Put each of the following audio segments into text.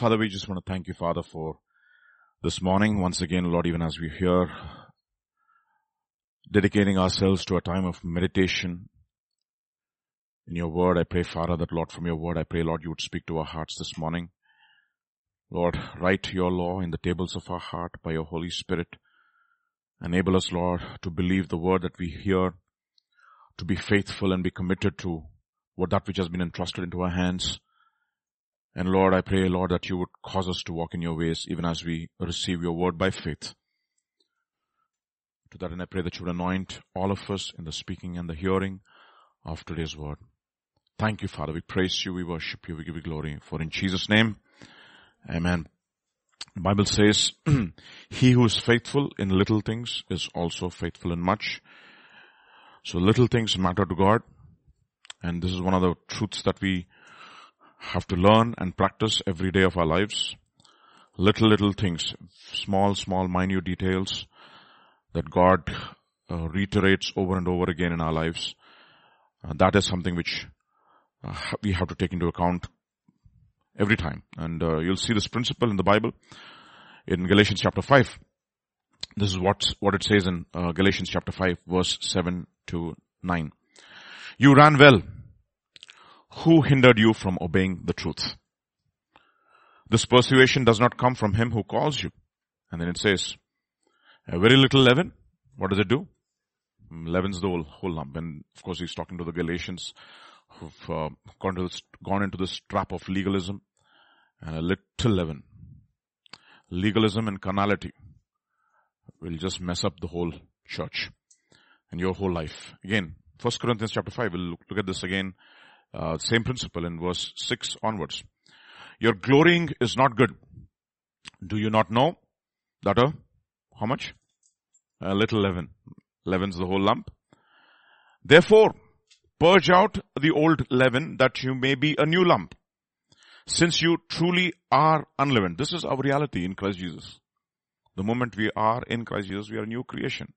Father, we just want to thank you, Father, for this morning. Once again, Lord, even as we hear, dedicating ourselves to a time of meditation in your word, I pray, Father, that Lord, from your word, I pray, Lord, you would speak to our hearts this morning. Lord, write your law in the tables of our heart by your Holy Spirit. Enable us, Lord, to believe the word that we hear, to be faithful and be committed to what that which has been entrusted into our hands. And Lord, I pray, Lord, that you would cause us to walk in your ways even as we receive your word by faith. To that end, I pray that you would anoint all of us in the speaking and the hearing of today's word. Thank you, Father. We praise you. We worship you. We give you glory. For in Jesus' name, amen. The Bible says, he who is faithful in little things is also faithful in much. So little things matter to God. And this is one of the truths that we have to learn and practice every day of our lives. Little, little things, small, small, minute details that God uh, reiterates over and over again in our lives. Uh, that is something which uh, we have to take into account every time. And uh, you'll see this principle in the Bible in Galatians chapter 5. This is what, what it says in uh, Galatians chapter 5 verse 7 to 9. You ran well. Who hindered you from obeying the truth? This persuasion does not come from him who calls you. And then it says, a very little leaven, what does it do? Leavens the whole, whole lump. And of course he's talking to the Galatians who've uh, gone, gone into this trap of legalism and a little leaven. Legalism and carnality will just mess up the whole church and your whole life. Again, First Corinthians chapter 5, we'll look, look at this again. Uh, same principle in verse 6 onwards. Your glorying is not good. Do you not know that a, how much? A little leaven. Leavens the whole lump. Therefore, purge out the old leaven that you may be a new lump. Since you truly are unleavened. This is our reality in Christ Jesus. The moment we are in Christ Jesus, we are a new creation.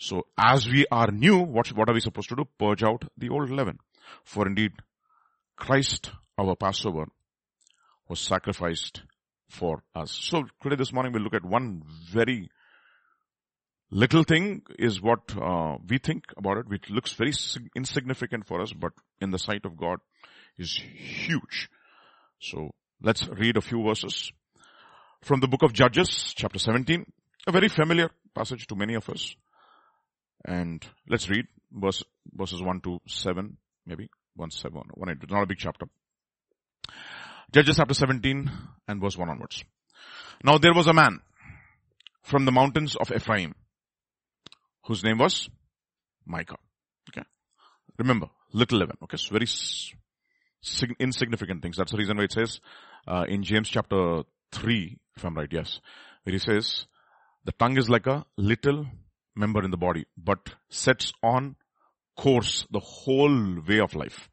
So as we are new, what, what are we supposed to do? Purge out the old leaven. For indeed, Christ, our Passover, was sacrificed for us. So today this morning we'll look at one very little thing is what uh, we think about it, which looks very insignificant for us, but in the sight of God is huge. So let's read a few verses from the book of Judges, chapter 17, a very familiar passage to many of us. And let's read verse, verses 1 to 7, maybe. 1 7, 1 8. It's not a big chapter. Judges chapter 17 and verse 1 onwards. Now there was a man from the mountains of Ephraim whose name was Micah. Okay. Remember, little leaven. Okay. So very sig- insignificant things. That's the reason why it says, uh, in James chapter 3, if I'm right, yes, where he says, the tongue is like a little member in the body, but sets on course the whole way of life.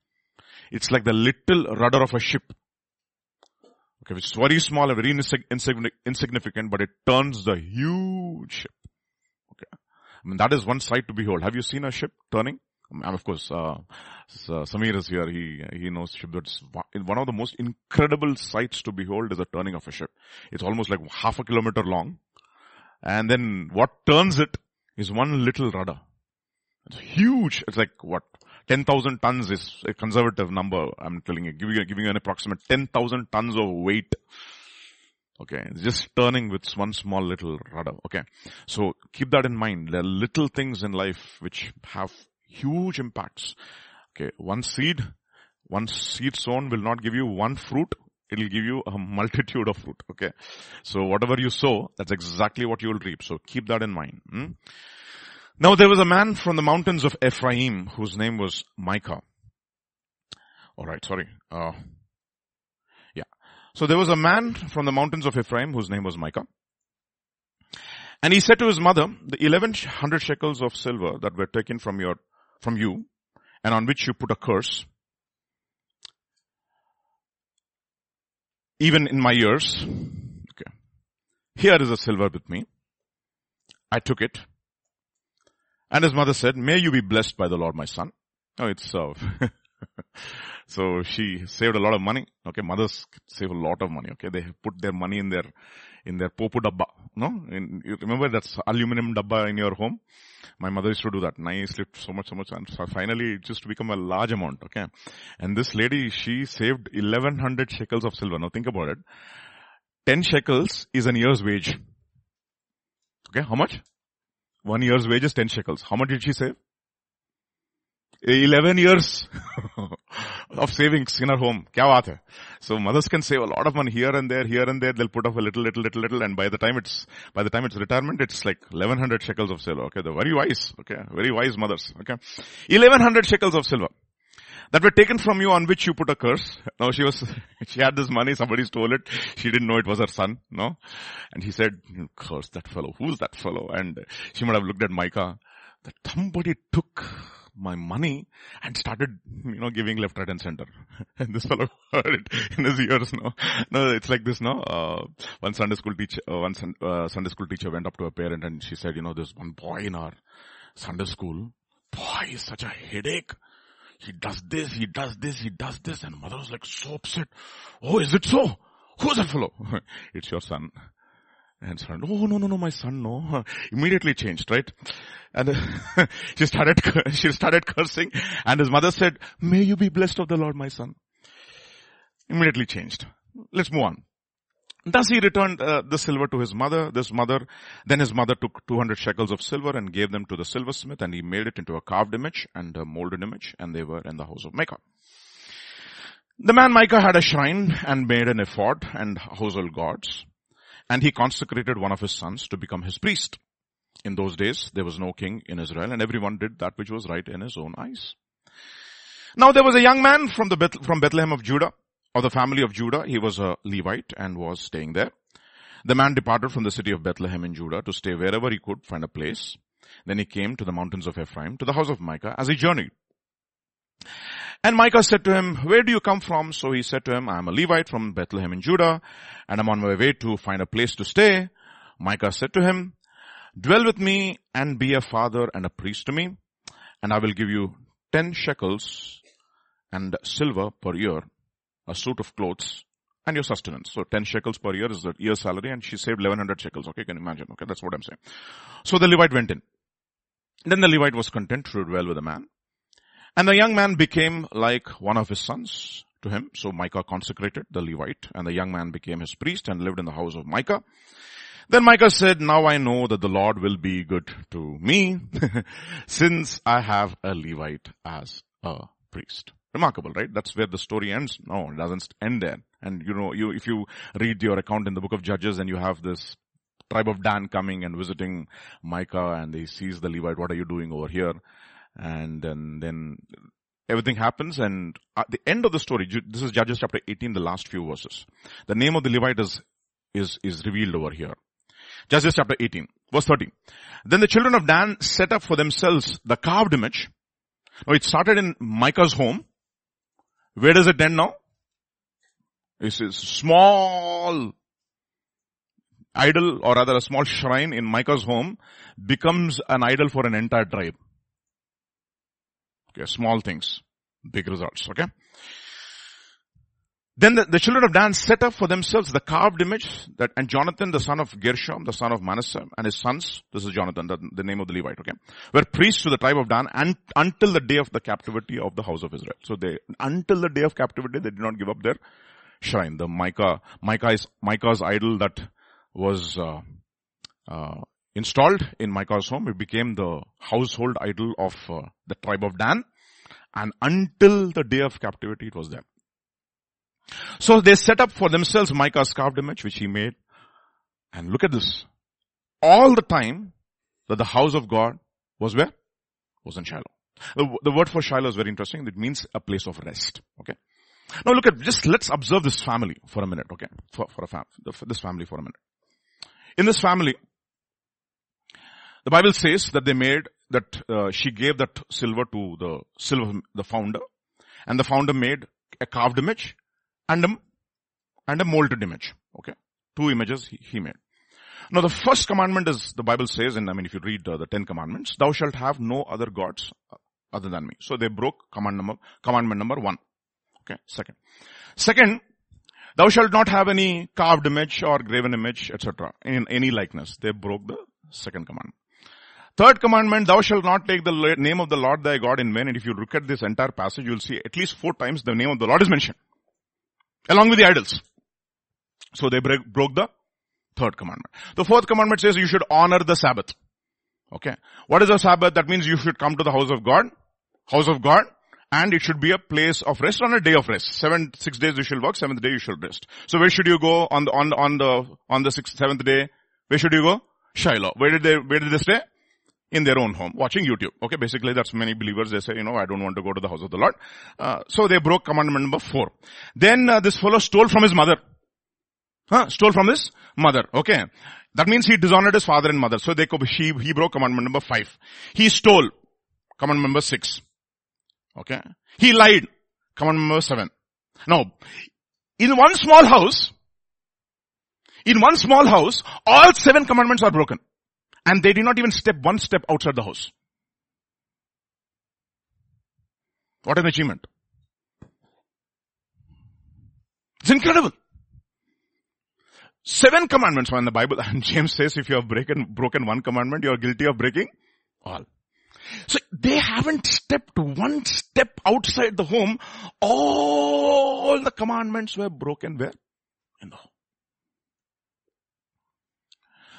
It's like the little rudder of a ship. Okay, which is very small and very insignificant, but it turns the huge ship. Okay. I mean, that is one sight to behold. Have you seen a ship turning? And of course, uh, Samir is here. He he knows ship. That's one of the most incredible sights to behold is the turning of a ship. It's almost like half a kilometer long, and then what turns it is one little rudder. It's huge. It's like what? 10,000 tons is a conservative number. I'm telling you, giving you, giving you an approximate 10,000 tons of weight. Okay. It's just turning with one small little rudder. Okay. So keep that in mind. There are little things in life which have huge impacts. Okay. One seed, one seed sown will not give you one fruit. It will give you a multitude of fruit. Okay. So whatever you sow, that's exactly what you will reap. So keep that in mind. Hmm? Now there was a man from the mountains of Ephraim whose name was Micah. Alright, sorry. Uh, yeah. So there was a man from the mountains of Ephraim whose name was Micah. And he said to his mother, the eleven hundred shekels of silver that were taken from your, from you, and on which you put a curse, even in my ears, okay, here is a silver with me. I took it and his mother said, may you be blessed by the Lord, my son. Oh, it's, uh, so she saved a lot of money. Okay, mothers save a lot of money. Okay, they put their money in their in their popu dabba. No, in, you remember that's aluminum dabba in your home. My mother used to do that. Nicely, so much, so much, and so finally it just become a large amount. Okay, and this lady she saved 1100 shekels of silver. Now think about it. 10 shekels is an year's wage. Okay, how much? One year's wage is 10 shekels. How much did she save? 11 years of savings in her home. Kya baat hai? So mothers can save a lot of money here and there, here and there. They'll put off a little, little, little, little, and by the time it's, by the time it's retirement, it's like 1100 shekels of silver. Okay, they're very wise. Okay, very wise mothers. Okay, 1100 shekels of silver that were taken from you on which you put a curse. Now she was, she had this money, somebody stole it. She didn't know it was her son, no? And he said, curse that fellow. Who's that fellow? And she might have looked at Micah that somebody took my money and started, you know, giving left, right and center. And this fellow heard it in his ears, no? No, it's like this, no? Uh, one Sunday school teacher, uh, one uh, Sunday school teacher went up to a parent and she said, you know, there's one boy in our Sunday school. Boy is such a headache. He does this, he does this, he does this. And mother was like so upset. Oh, is it so? Who's that fellow? it's your son. And son, oh no, no, no, my son, no. Immediately changed, right? And she started, she started cursing and his mother said, may you be blessed of the Lord, my son. Immediately changed. Let's move on. Thus he returned uh, the silver to his mother, this mother. Then his mother took 200 shekels of silver and gave them to the silversmith and he made it into a carved image and a molded image and they were in the house of Micah. The man Micah had a shrine and made an ephod and household gods and he consecrated one of his sons to become his priest. In those days, there was no king in Israel and everyone did that which was right in his own eyes. Now there was a young man from the Beth- from Bethlehem of Judah of the family of Judah. He was a Levite and was staying there. The man departed from the city of Bethlehem in Judah to stay wherever he could find a place. Then he came to the mountains of Ephraim, to the house of Micah, as he journeyed. And Micah said to him, where do you come from? So he said to him, I am a Levite from Bethlehem in Judah, and I'm on my way to find a place to stay. Micah said to him, dwell with me and be a father and a priest to me, and I will give you ten shekels and silver per year a suit of clothes, and your sustenance. So 10 shekels per year is the year's salary and she saved 1100 shekels. Okay, you can imagine. Okay, that's what I'm saying. So the Levite went in. Then the Levite was content to dwell with the man. And the young man became like one of his sons to him. So Micah consecrated the Levite and the young man became his priest and lived in the house of Micah. Then Micah said, now I know that the Lord will be good to me since I have a Levite as a priest. Remarkable, right? That's where the story ends. No, it doesn't end there. And you know, you, if you read your account in the book of Judges and you have this tribe of Dan coming and visiting Micah and he sees the Levite, what are you doing over here? And then, then everything happens and at the end of the story, this is Judges chapter 18, the last few verses. The name of the Levite is, is, is revealed over here. Judges chapter 18, verse 13. Then the children of Dan set up for themselves the carved image. Now it started in Micah's home where does it end now? It's a small idol or rather a small shrine in Micah's home becomes an idol for an entire tribe. Okay, small things, big results, okay? Then the, the, children of Dan set up for themselves the carved image that, and Jonathan, the son of Gershom, the son of Manasseh, and his sons, this is Jonathan, the, the name of the Levite, okay, were priests to the tribe of Dan and until the day of the captivity of the house of Israel. So they, until the day of captivity, they did not give up their shrine. The Micah, Micah Micah's idol that was, uh, uh, installed in Micah's home, it became the household idol of uh, the tribe of Dan. And until the day of captivity, it was there. So they set up for themselves Micah's carved image, which he made. And look at this. All the time that the house of God was where? Was in Shiloh. The, the word for Shiloh is very interesting. It means a place of rest. Okay. Now look at, just let's observe this family for a minute, okay? For, for a fam, this family for a minute. In this family, the Bible says that they made, that uh, she gave that silver to the silver, the founder, and the founder made a carved image, and a, and a molded image. Okay. Two images he, he made. Now the first commandment is, the Bible says, and I mean if you read uh, the Ten Commandments, thou shalt have no other gods uh, other than me. So they broke command number, commandment number one. Okay, second. Second, thou shalt not have any carved image or graven image, etc. in any likeness. They broke the second commandment. Third commandment, thou shalt not take the name of the Lord thy God in vain. And if you look at this entire passage, you'll see at least four times the name of the Lord is mentioned. Along with the idols. So they break, broke the third commandment. The fourth commandment says you should honor the Sabbath. Okay. What is a Sabbath? That means you should come to the house of God, house of God, and it should be a place of rest on a day of rest. Seven, six days you shall work, seventh day you shall rest. So where should you go on the, on, on the, on the sixth, seventh day? Where should you go? Shiloh. Where did they, where did they stay? In their own home, watching YouTube. Okay, basically that's many believers, they say, you know, I don't want to go to the house of the Lord. Uh, so they broke commandment number four. Then uh, this fellow stole from his mother. Huh? Stole from his mother. Okay. That means he dishonored his father and mother. So they, he, he broke commandment number five. He stole. Commandment number six. Okay. He lied. Commandment number seven. Now, in one small house, in one small house, all seven commandments are broken. And they did not even step one step outside the house. What an achievement. It's incredible. Seven commandments are in the Bible and James says if you have broken, broken one commandment, you are guilty of breaking all. So they haven't stepped one step outside the home. All the commandments were broken where? In the home.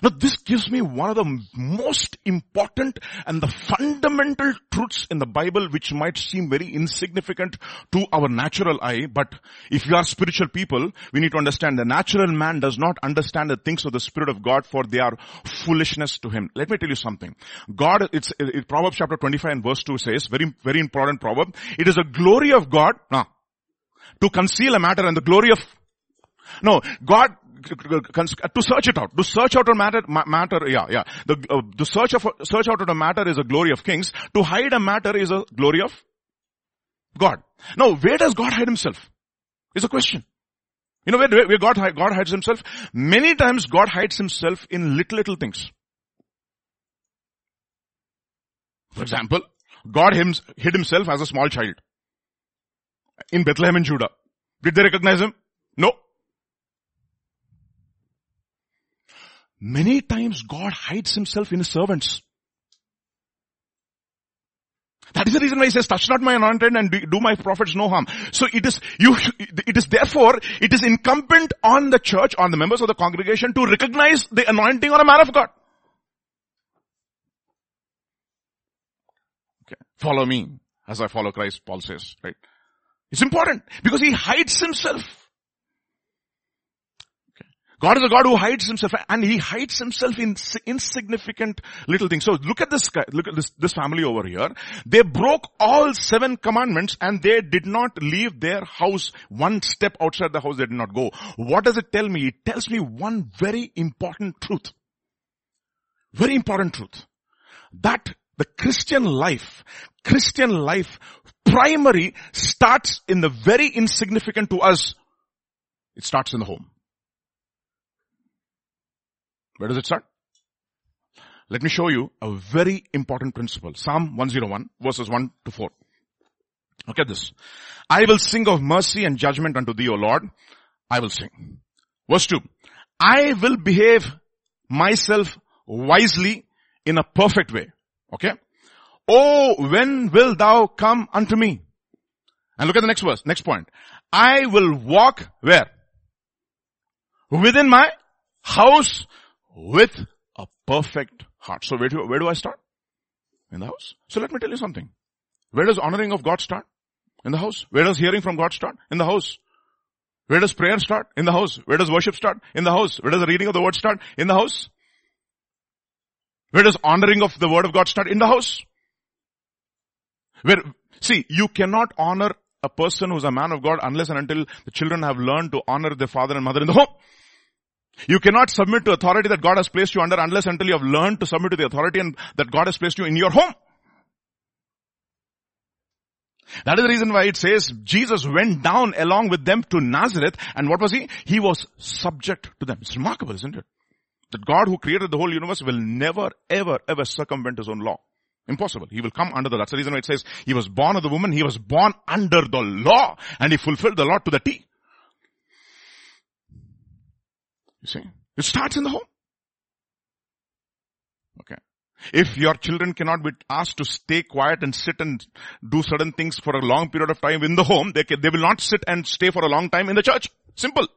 Now this gives me one of the most important and the fundamental truths in the Bible which might seem very insignificant to our natural eye, but if you are spiritual people, we need to understand the natural man does not understand the things of the Spirit of God for they are foolishness to him. Let me tell you something. God, it's, it, Proverbs chapter 25 and verse 2 says, very, very important proverb, it is a glory of God, nah, to conceal a matter and the glory of no, God to search it out. To search out a matter, matter, yeah, yeah. The, uh, search of, search out a matter is a glory of kings. To hide a matter is a glory of God. Now, where does God hide himself? Is a question. You know where, where God, God hides himself? Many times God hides himself in little, little things. For example, God hid himself as a small child in Bethlehem in Judah. Did they recognize him? No. Many times God hides himself in his servants. That is the reason why he says, touch not my anointed and do my prophets no harm. So it is, you, it is therefore, it is incumbent on the church, on the members of the congregation to recognize the anointing on a man of God. Okay. Follow me as I follow Christ, Paul says, right? It's important because he hides himself. God is a God who hides himself and he hides himself in insignificant little things. So look at this guy, look at this, this family over here. They broke all seven commandments and they did not leave their house one step outside the house they did not go. What does it tell me? It tells me one very important truth. Very important truth. That the Christian life, Christian life primary starts in the very insignificant to us. It starts in the home. Where does it start? Let me show you a very important principle. Psalm 101 verses 1 to 4. Look at this. I will sing of mercy and judgment unto thee, O Lord. I will sing. Verse 2. I will behave myself wisely in a perfect way. Okay? Oh, when will thou come unto me? And look at the next verse, next point. I will walk where? Within my house with a perfect heart. So where do, where do I start? In the house. So let me tell you something. Where does honoring of God start? In the house. Where does hearing from God start? In the house. Where does prayer start? In the house. Where does worship start? In the house. Where does the reading of the word start? In the house. Where does honoring of the word of God start? In the house. Where, see, you cannot honor a person who's a man of God unless and until the children have learned to honor their father and mother in the home. You cannot submit to authority that God has placed you under unless until you have learned to submit to the authority and that God has placed you in your home. That is the reason why it says Jesus went down along with them to Nazareth and what was he? He was subject to them. It's remarkable, isn't it? That God who created the whole universe will never, ever, ever circumvent his own law. Impossible. He will come under the, law. that's the reason why it says he was born of the woman, he was born under the law and he fulfilled the law to the T. You see? It starts in the home. Okay. If your children cannot be asked to stay quiet and sit and do certain things for a long period of time in the home, they, can, they will not sit and stay for a long time in the church. Simple.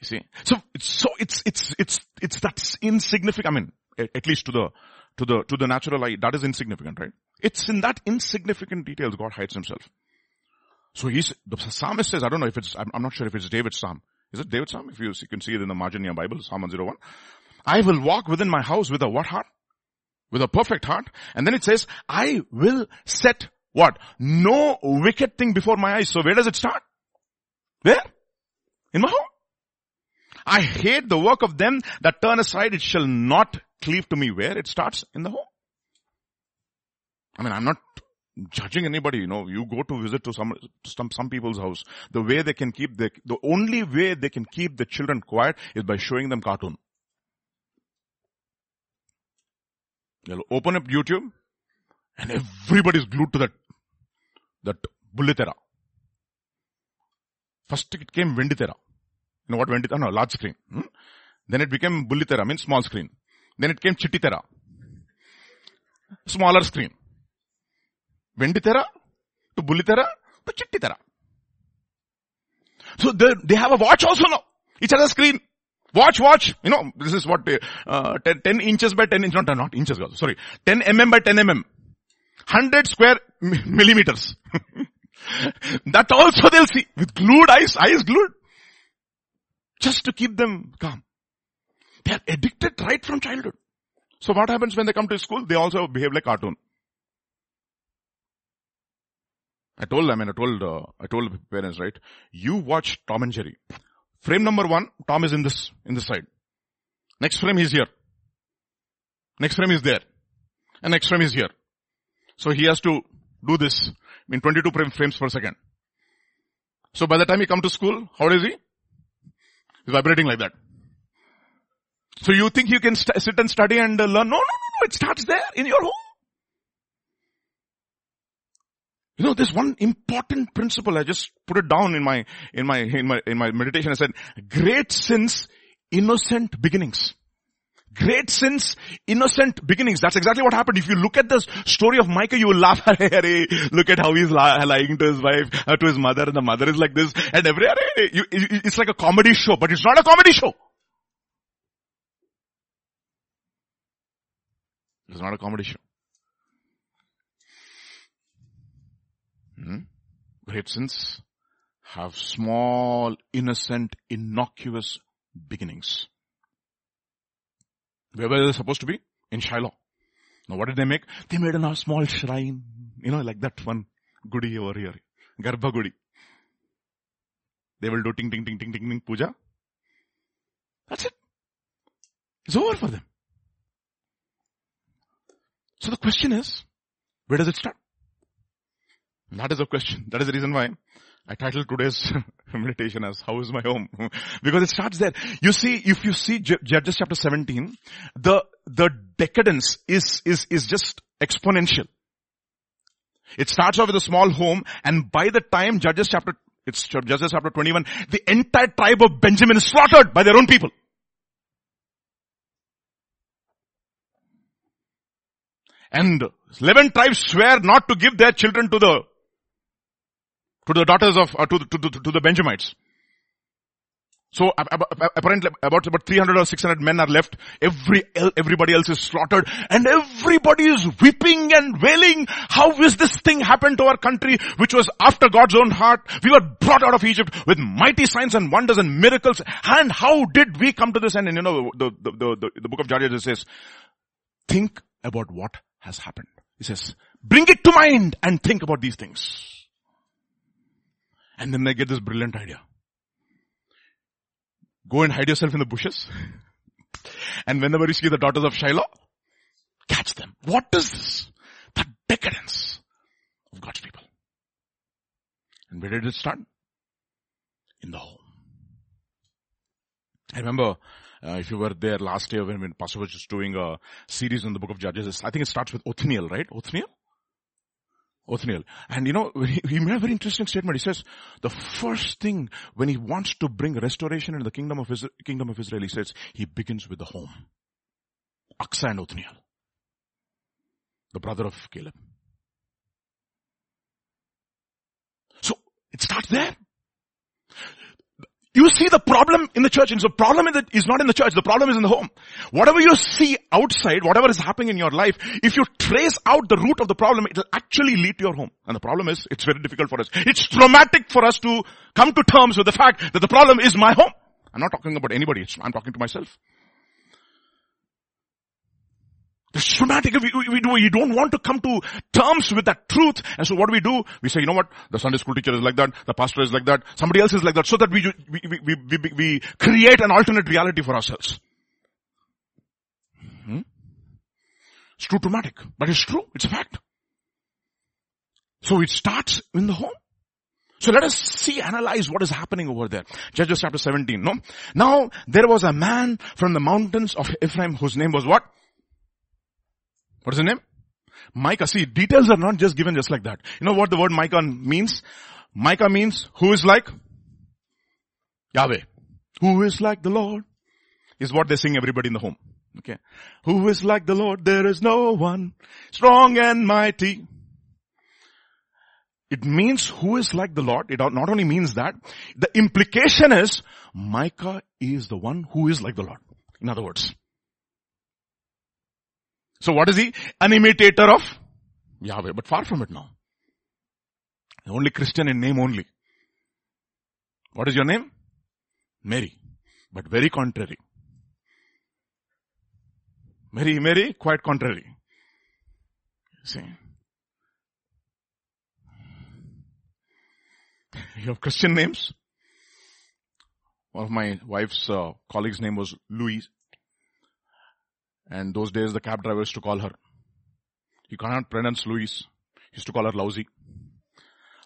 You see? So, it's, so it's, it's, it's, it's that's insignificant. I mean, at least to the, to the, to the natural eye, that is insignificant, right? It's in that insignificant details God hides himself. So he's, the psalmist says, I don't know if it's, I'm, not sure if it's David's psalm. Is it David's psalm? If you, you can see it in the margin in your Bible, Psalm 101. I will walk within my house with a what heart? With a perfect heart. And then it says, I will set what? No wicked thing before my eyes. So where does it start? Where? In my home. I hate the work of them that turn aside. It shall not cleave to me. Where? It starts in the home. I mean, I'm not judging anybody, you know, you go to visit to some, some, some people's house. The way they can keep the, the only way they can keep the children quiet is by showing them cartoon. They'll open up YouTube and everybody's glued to that, that Bullitera. First it came Venditera. You know what Venditera? No, large screen. Hmm? Then it became Bullitera, means small screen. Then it came Chittitera. Smaller screen. Venditera to Bullitera to Chittitera. So they, they have a watch also now. Each other screen. Watch, watch. You know, this is what, uh, 10, 10 inches by 10 inches, not, not inches, sorry. 10 mm by 10 mm. 100 square millimeters. that also they'll see with glued eyes, eyes glued. Just to keep them calm. They are addicted right from childhood. So what happens when they come to school? They also behave like cartoon. I told them and I told, uh, I told parents, right? You watch Tom and Jerry. Frame number one, Tom is in this, in this side. Next frame he's here. Next frame is there. And next frame is here. So he has to do this in 22 frames per second. So by the time he come to school, how is he? He's vibrating like that. So you think you can st- sit and study and uh, learn? No, no, no, no. It starts there in your home. You know, there's one important principle. I just put it down in my, in my, in my, in my meditation. I said, great sins, innocent beginnings. Great sins, innocent beginnings. That's exactly what happened. If you look at the story of Micah, you will laugh. look at how he's lying to his wife, uh, to his mother, and the mother is like this. And every, it's like a comedy show, but it's not a comedy show. It's not a comedy show. Hmm? Great sins have small, innocent, innocuous beginnings. Where were they supposed to be? In Shiloh. Now what did they make? They made a small shrine, you know, like that one goody over here. Garbha goody. They will do ting ting ting ting ting ting puja. That's it. It's over for them. So the question is, where does it start? That is a question. That is the reason why I titled today's meditation as How is my home? because it starts there. You see, if you see Judges chapter 17, the, the decadence is, is, is just exponential. It starts off with a small home and by the time Judges chapter, it's Judges chapter 21, the entire tribe of Benjamin is slaughtered by their own people. And 11 tribes swear not to give their children to the to the daughters of, uh, to, to, to, to the Benjamites. So apparently about, about 300 or 600 men are left. Every, everybody else is slaughtered and everybody is weeping and wailing. How is this thing happened to our country which was after God's own heart? We were brought out of Egypt with mighty signs and wonders and miracles. And how did we come to this end? And you know, the, the, the, the book of Judges says, think about what has happened. He says, bring it to mind and think about these things. And then they get this brilliant idea. Go and hide yourself in the bushes. and whenever you see the daughters of Shiloh, catch them. What is this? The decadence of God's people. And where did it start? In the home. I remember uh, if you were there last year when, when Pastor was just doing a series on the book of Judges, I think it starts with Othniel, right? Othniel? Othniel. And you know, he, made a very interesting statement. He says, the first thing when he wants to bring restoration in the kingdom of Israel, kingdom of Israel, he says, he begins with the home. Achsah and Othniel. The brother of Caleb. So, it starts there. You see the problem in the church, and the problem is not in the church, the problem is in the home. Whatever you see outside, whatever is happening in your life, if you trace out the root of the problem, it will actually lead to your home. And the problem is, it's very difficult for us. It's traumatic for us to come to terms with the fact that the problem is my home. I'm not talking about anybody, I'm talking to myself. The traumatic. We, we, do, we don't want to come to terms with that truth. And so what do we do? We say, you know what? The Sunday school teacher is like that. The pastor is like that. Somebody else is like that. So that we, we, we, we, we create an alternate reality for ourselves. Hmm? It's too traumatic, but it's true. It's a fact. So it starts in the home. So let us see, analyze what is happening over there. Judges chapter 17, no? Now, there was a man from the mountains of Ephraim whose name was what? What is the name? Micah. See, details are not just given just like that. You know what the word Micah means? Micah means who is like? Yahweh. Who is like the Lord? Is what they sing everybody in the home. Okay. Who is like the Lord? There is no one strong and mighty. It means who is like the Lord. It not only means that, the implication is Micah is the one who is like the Lord. In other words, so what is he? An imitator of Yahweh, but far from it now. Only Christian in name only. What is your name? Mary. But very contrary. Mary, Mary, quite contrary. See? You have Christian names. One of my wife's uh, colleagues' name was Louise. And those days the cab driver used to call her. He cannot pronounce Louise. He used to call her lousy.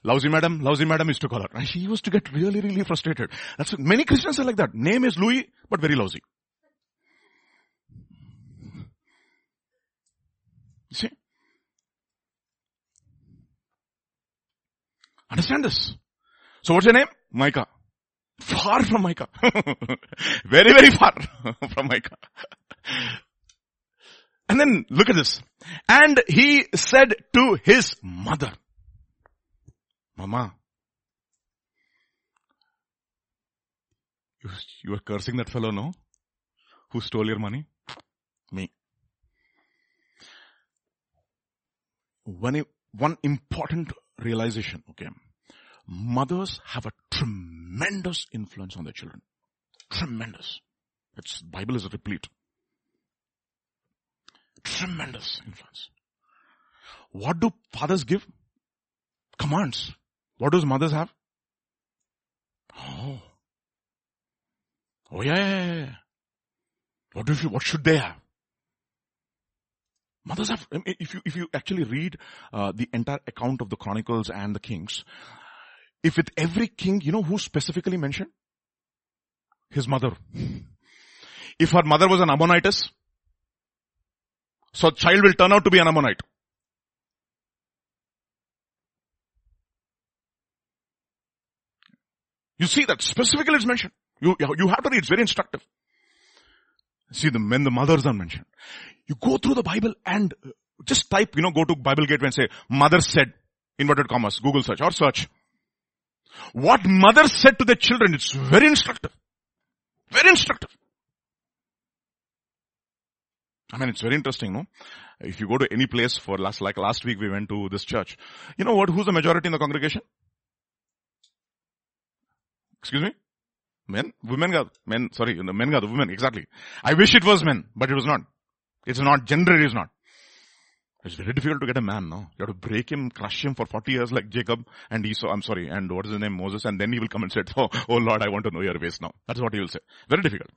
Lousy madam, lousy madam used to call her. And she used to get really, really frustrated. That's many Christians are like that. Name is Louis, but very lousy. You see? Understand this. So what's your name? Micah. Far from Micah. very, very far from Micah. And then look at this. And he said to his mother, Mama, you, you are cursing that fellow, no? Who stole your money? Me. One, one important realization, okay. Mothers have a tremendous influence on their children. Tremendous. It's, Bible is replete. Tremendous influence. What do fathers give? Commands. What does mothers have? Oh. Oh yeah, yeah, yeah. What do you, what should they have? Mothers have, if you, if you actually read uh, the entire account of the Chronicles and the Kings, if with every king, you know who specifically mentioned? His mother. If her mother was an Ammonitess, so child will turn out to be an Ammonite. You see that specifically it's mentioned. You, you have to read, it's very instructive. See the when the mothers are mentioned. You go through the Bible and uh, just type, you know, go to Bible Gateway and say, mother said, inverted commas, Google search or search. What mother said to their children, it's very instructive. Very instructive. I mean, it's very interesting, no? If you go to any place for last, like last week we went to this church. You know what? Who's the majority in the congregation? Excuse me? Men? Women got, men, sorry, men got, the women, exactly. I wish it was men, but it was not. It's not, gender is not. It's very difficult to get a man, no? You have to break him, crush him for 40 years like Jacob and Esau, I'm sorry, and what is his name, Moses, and then he will come and say, oh, oh Lord, I want to know your ways now. That's what he will say. Very difficult.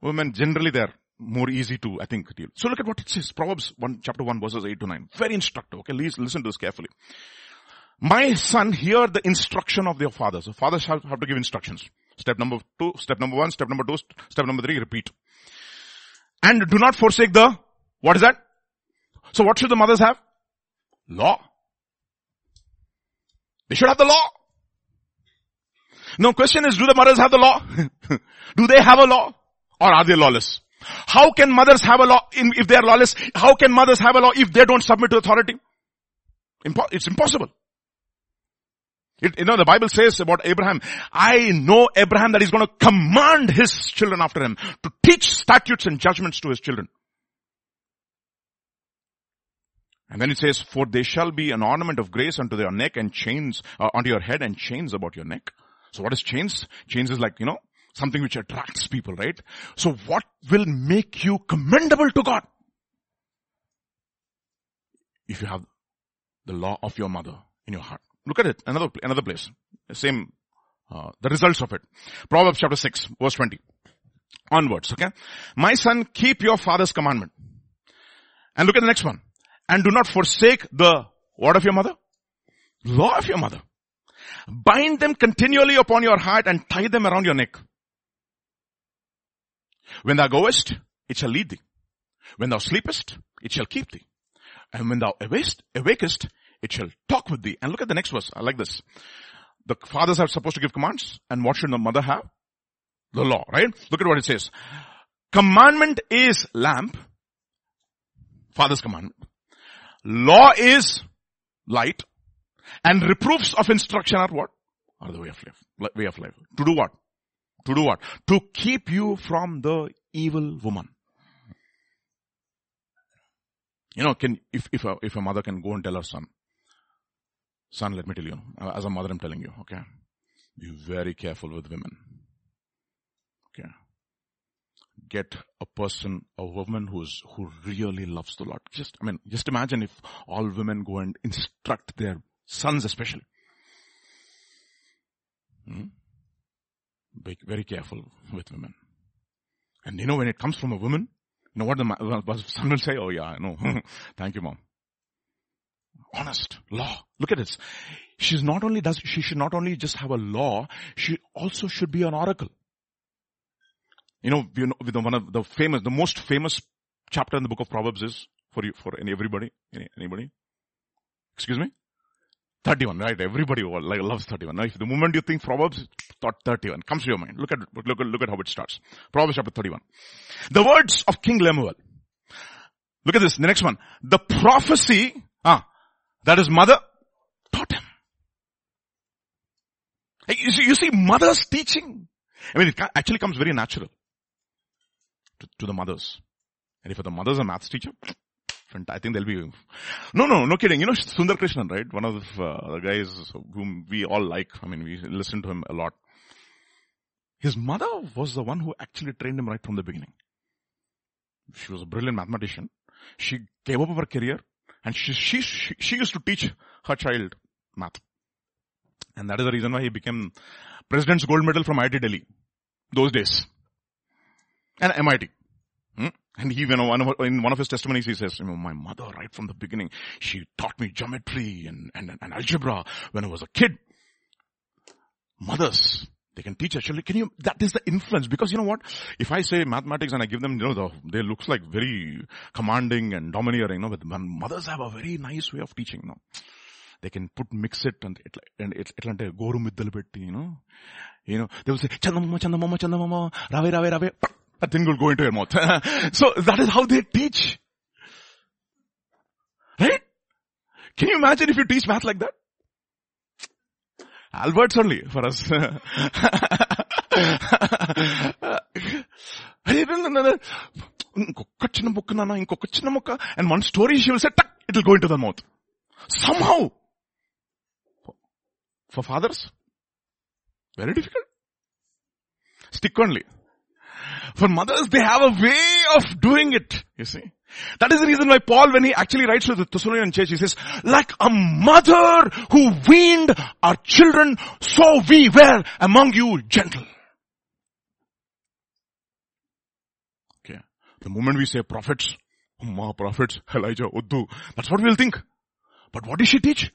Women, generally they're more easy to, I think, deal. So look at what it says. Proverbs 1, chapter 1 verses 8 to 9. Very instructive. Okay, please listen to this carefully. My son, hear the instruction of your father. So fathers have, have to give instructions. Step number two, step number one, step number two, step number three, repeat. And do not forsake the, what is that? So what should the mothers have? Law. They should have the law. Now question is, do the mothers have the law? do they have a law? Or are they lawless? How can mothers have a law if they are lawless? How can mothers have a law if they don't submit to authority? It's impossible. It, you know, the Bible says about Abraham, I know Abraham that he's going to command his children after him to teach statutes and judgments to his children. And then it says, for they shall be an ornament of grace unto their neck and chains, uh, onto your head and chains about your neck. So what is chains? Chains is like, you know, something which attracts people, right? So what will make you commendable to God? If you have the law of your mother in your heart. Look at it, another, another place. Same, uh, the results of it. Proverbs chapter 6, verse 20. Onwards, okay? My son, keep your father's commandment. And look at the next one. And do not forsake the word of your mother. Law of your mother. Bind them continually upon your heart and tie them around your neck. When thou goest, it shall lead thee. When thou sleepest, it shall keep thee. And when thou awakest, awakest, it shall talk with thee. And look at the next verse. I like this. The fathers are supposed to give commands. And what should the mother have? The law, right? Look at what it says. Commandment is lamp. Father's commandment. Law is light. And reproofs of instruction are what? Are the way of life. Way of life. To do what? To do what? To keep you from the evil woman. You know, can, if, if a, if a mother can go and tell her son, son, let me tell you, as a mother I'm telling you, okay, be very careful with women. Okay. Get a person, a woman who's, who really loves the Lord. Just, I mean, just imagine if all women go and instruct their sons especially. Hmm? Be very careful with women. And you know, when it comes from a woman, you know what the son will say? Oh yeah, I know. Thank you mom. Honest. Law. Look at this. She's not only does, she should not only just have a law, she also should be an oracle. You know, you know, one of the famous, the most famous chapter in the book of Proverbs is for you, for any, everybody, anybody? Excuse me? 31, right? Everybody loves 31. Now, if the moment you think Proverbs, thought 31 comes to your mind. Look at, look at, look at how it starts. Proverbs chapter 31. The words of King Lemuel. Look at this, the next one. The prophecy, ah, that his mother taught him. You see, you see mother's teaching. I mean, it actually comes very natural to, to the mothers. And if the mother's a maths teacher, I think they'll be, no, no, no kidding. You know Sundar Krishnan, right? One of uh, the guys whom we all like. I mean, we listen to him a lot. His mother was the one who actually trained him right from the beginning. She was a brilliant mathematician. She gave up her career and she, she, she, she used to teach her child math. And that is the reason why he became President's Gold Medal from IIT Delhi. Those days. And MIT. And know, in one of his testimonies, he says, you know, my mother, right from the beginning, she taught me geometry and, and, and algebra when I was a kid. Mothers, they can teach actually. Can you, that is the influence. Because you know what? If I say mathematics and I give them, you know, the, they looks like very commanding and domineering, you know, but mothers have a very nice way of teaching, you know. They can put, mix it and it, and it, it'll goru middle bit, you know. You know, they will say, Chandamama, Chandamama, Chandamama, Rave, Rave, Rave. That thing will go into your mouth. so that is how they teach. Right? Can you imagine if you teach math like that? Alberts only for us. and one story she will say, it will go into the mouth. Somehow. For fathers, very difficult. Stick only. For mothers, they have a way of doing it, you see. That is the reason why Paul, when he actually writes to the Thessalonian church, he says, like a mother who weaned our children, so we were among you gentle. Okay. The moment we say prophets, Ummah, prophets, Elijah, Uddu, that's what we'll think. But what did she teach?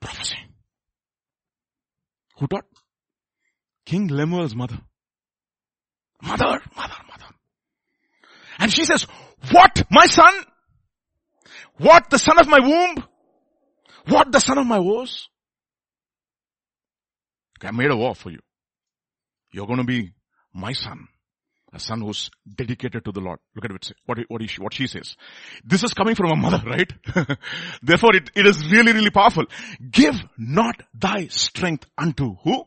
Prophecy. Who taught? King Lemuel's mother. Mother, mother, mother. And she says, what, my son? What, the son of my womb? What, the son of my woes? Okay, I made a war for you. You're going to be my son. A son who's dedicated to the Lord. Look at what, what, he, what she says. This is coming from a mother, right? Therefore it, it is really, really powerful. Give not thy strength unto who?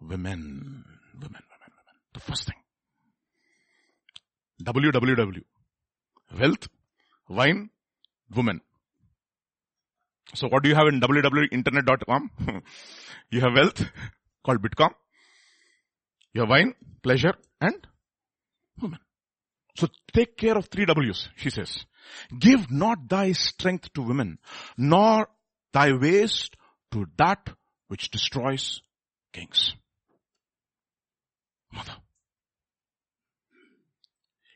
Women. Women, women, women. The first thing. WWW. Wealth, wine, woman. So what do you have in www.internet.com? you have wealth called Bitcoin. You have wine, pleasure and woman. So take care of three W's, she says. Give not thy strength to women, nor thy waste to that which destroys kings. Mother.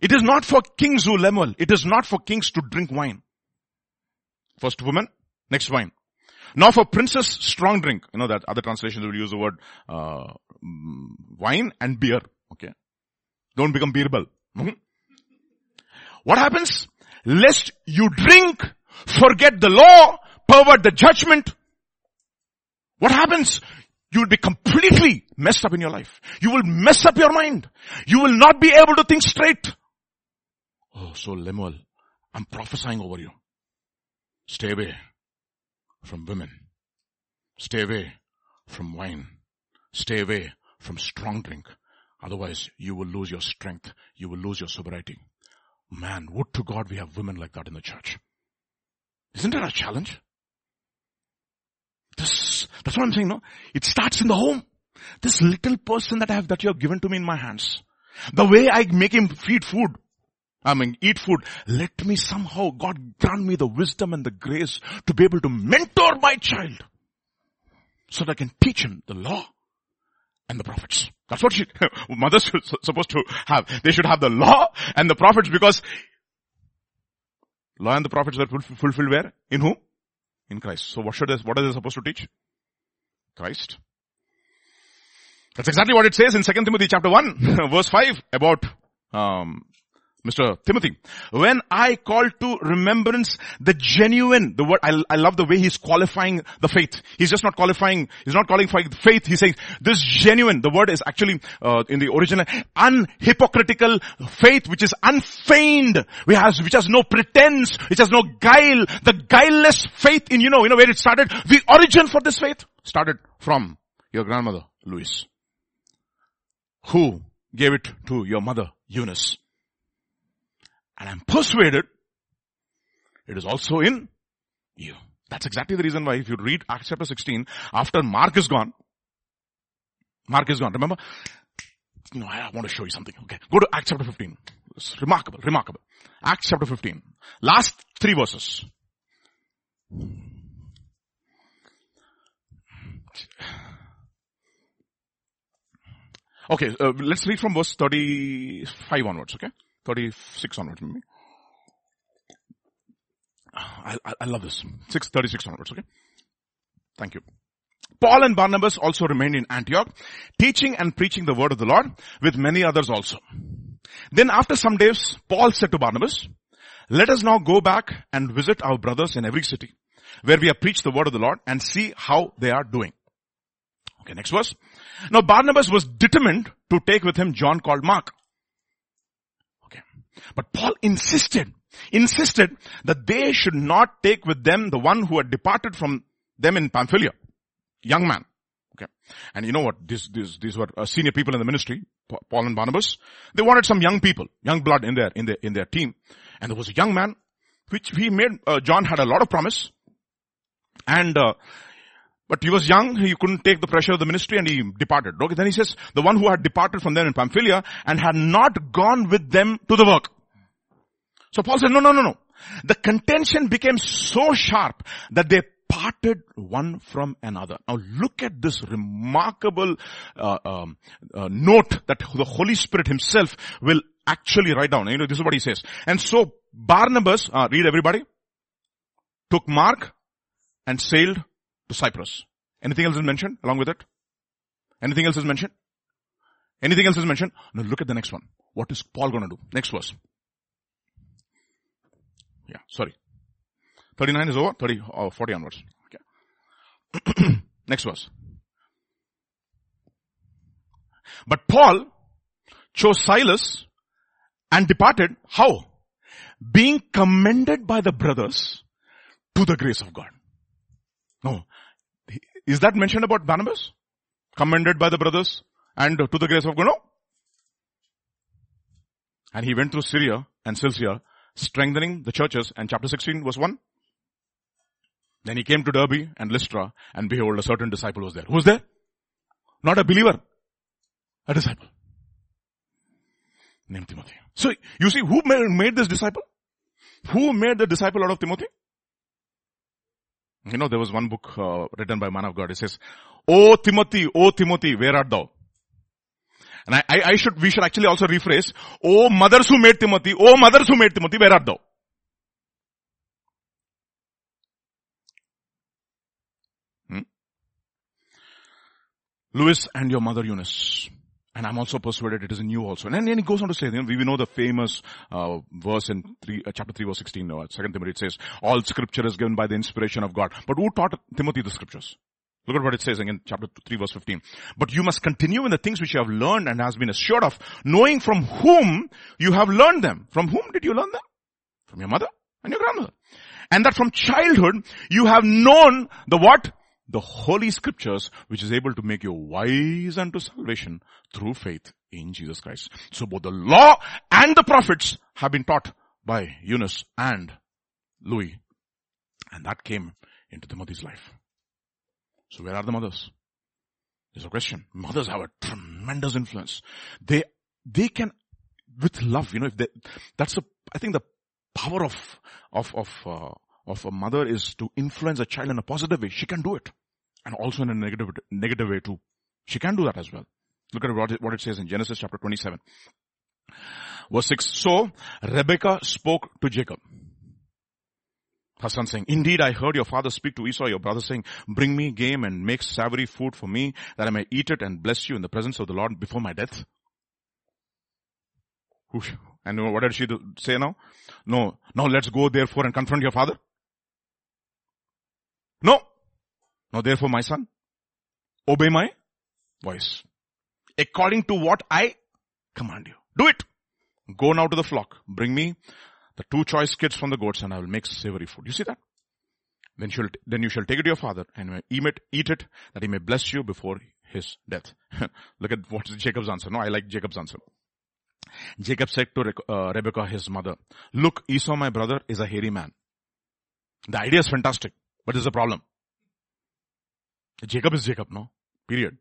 It is not for kings who lemuel. It is not for kings to drink wine. First woman, next wine. Now for princes, strong drink. You know that other translations will use the word uh, wine and beer. Okay, don't become beerbal. Mm-hmm. What happens? Lest you drink, forget the law, pervert the judgment. What happens? You will be completely messed up in your life. You will mess up your mind. You will not be able to think straight. Oh, so Lemuel, I'm prophesying over you. Stay away from women. Stay away from wine. Stay away from strong drink. Otherwise, you will lose your strength. You will lose your sobriety. Man, would to God we have women like that in the church. Isn't that a challenge? This, that's what I'm saying, no? It starts in the home. This little person that I have, that you have given to me in my hands. The way I make him feed food, I mean, eat food. Let me somehow, God grant me the wisdom and the grace to be able to mentor my child so that I can teach him the law and the prophets. That's what she, mothers should, supposed to have. They should have the law and the prophets because law and the prophets are fulfilled where? In whom? In Christ. So what should they, what are they supposed to teach? Christ. That's exactly what it says in 2 Timothy chapter 1 verse 5 about um, Mr. Timothy, when I call to remembrance the genuine, the word, I, I love the way he's qualifying the faith. He's just not qualifying, he's not qualifying faith, he's saying this genuine, the word is actually, uh, in the original, unhypocritical faith which is unfeigned, which has, which has no pretense, which has no guile, the guileless faith in, you know, you know where it started? The origin for this faith started from your grandmother, Lois. Who gave it to your mother, Eunice? And I'm persuaded it is also in you. That's exactly the reason why if you read Acts chapter 16, after Mark is gone, Mark is gone. Remember? You know, I want to show you something. Okay. Go to Acts chapter 15. It's remarkable, remarkable. Acts chapter 15. Last three verses. Okay, uh, let's read from verse 35 onwards, okay? 36 onwards. I, I, I love this. 636 onwards, okay? Thank you. Paul and Barnabas also remained in Antioch, teaching and preaching the word of the Lord with many others also. Then after some days, Paul said to Barnabas, let us now go back and visit our brothers in every city where we have preached the word of the Lord and see how they are doing. Okay, next verse. Now Barnabas was determined to take with him John called Mark but Paul insisted, insisted that they should not take with them the one who had departed from them in Pamphylia. Young man. Okay. And you know what? These, these, these were uh, senior people in the ministry, Paul and Barnabas. They wanted some young people, young blood in their, in their, in their team. And there was a young man, which he made, uh, John had a lot of promise. And, uh, but he was young, he couldn't take the pressure of the ministry and he departed. Okay, then he says, the one who had departed from them in Pamphylia and had not gone with them to the work. So Paul said, no, no, no, no. The contention became so sharp that they parted one from another. Now look at this remarkable uh, um, uh, note that the Holy Spirit himself will actually write down. You know, this is what he says. And so Barnabas, uh, read everybody, took Mark and sailed to Cyprus. Anything else is mentioned along with it? Anything else is mentioned? Anything else is mentioned? Now look at the next one. What is Paul going to do? Next verse. Yeah, sorry. 39 is over, 30, or 40 onwards. Okay. next verse. But Paul chose Silas and departed. How? Being commended by the brothers to the grace of God. No. Is that mentioned about Barnabas? Commended by the brothers and to the grace of God? No. And he went through Syria and Cilicia, strengthening the churches. And chapter 16 verse 1. Then he came to Derbe and Lystra, and behold, a certain disciple was there. Who's there? Not a believer. A disciple. Named Timothy. So, you see, who made this disciple? Who made the disciple out of Timothy? You know, there was one book uh, written by man of God. It says, "O Timothy, O Timothy, where art thou?" And I, I, I should, we should actually also rephrase, Oh mothers who made Timothy, oh mothers who made Timothy, where art thou?" Hmm? Lois and your mother Eunice. And I'm also persuaded it is in you also. And then he goes on to say, you know, we, we know the famous uh, verse in three, uh, chapter 3 verse 16, uh, 2 Timothy, it says, all scripture is given by the inspiration of God. But who taught Timothy the scriptures? Look at what it says again, chapter 3 verse 15. But you must continue in the things which you have learned and has been assured of, knowing from whom you have learned them. From whom did you learn them? From your mother and your grandmother. And that from childhood you have known the what? the holy scriptures which is able to make you wise unto salvation through faith in Jesus Christ. So both the law and the prophets have been taught by Eunice and Lois. And that came into Timothy's life. So where are the mothers? There's a question. Mothers have a tremendous influence. They, they can, with love, you know, if they, that's a, I think the power of, of, of, uh, of a mother is to influence a child in a positive way. She can do it. And also in a negative, negative way too. She can do that as well. Look at what it, what it says in Genesis chapter 27. Verse 6. So Rebecca spoke to Jacob. Her son saying, Indeed, I heard your father speak to Esau, your brother saying, Bring me game and make savory food for me, that I may eat it and bless you in the presence of the Lord before my death. And what did she say now? No. Now let's go therefore and confront your father. No. Now therefore my son, obey my voice. According to what I command you. Do it. Go now to the flock. Bring me the two choice kids from the goats and I will make savory food. You see that? Then, shall, then you shall take it to your father and eat it, eat it that he may bless you before his death. Look at what is Jacob's answer. No, I like Jacob's answer. Jacob said to uh, his mother, look, Esau, my brother, is a hairy man. The idea is fantastic, but there's a problem. Jacob is Jacob, no? Period.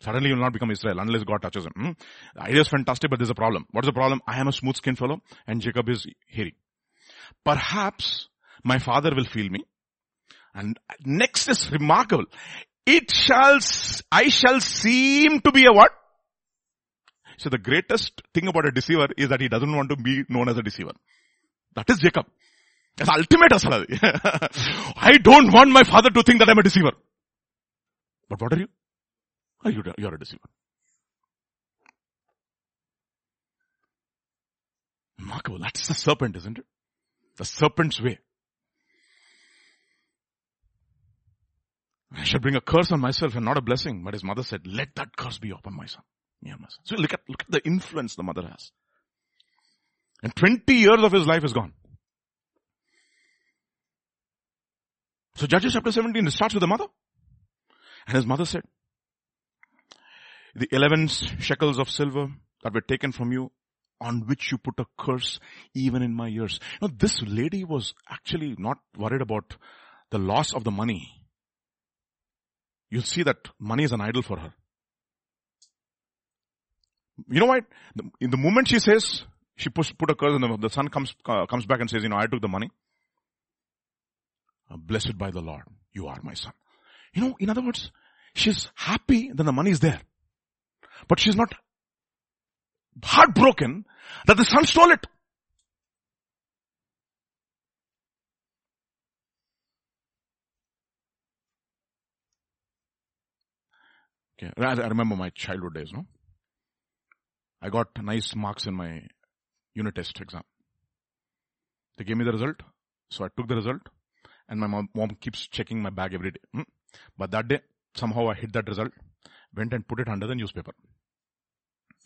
Suddenly you'll not become Israel unless God touches him. Hmm? The idea is fantastic, but there's a problem. What is the problem? I am a smooth skinned fellow and Jacob is hairy. Perhaps my father will feel me. And next is remarkable. It shall, I shall seem to be a what? So the greatest thing about a deceiver is that he doesn't want to be known as a deceiver. That is Jacob. That's ultimate I don't want my father to think that I'm a deceiver. But what are you? Oh, you you're a deceiver. Remarkable. That's the serpent, isn't it? The serpent's way. I shall bring a curse on myself and not a blessing. But his mother said, let that curse be upon my son. And my. So look at, look at the influence the mother has. And 20 years of his life is gone. So Judges chapter 17, it starts with the mother. And his mother said, the 11 shekels of silver that were taken from you on which you put a curse even in my ears. Know, this lady was actually not worried about the loss of the money. You'll see that money is an idol for her. You know what? In the moment she says, she puts, put a curse and the, son comes, uh, comes back and says, you know, I took the money. Uh, blessed by the Lord, you are my son. You know, in other words, she's happy that the money is there. But she's not heartbroken that the son stole it. Okay, I remember my childhood days, no? I got nice marks in my unit test exam. They gave me the result. So I took the result and my mom, mom keeps checking my bag every day. Hmm. But that day, somehow I hit that result, went and put it under the newspaper.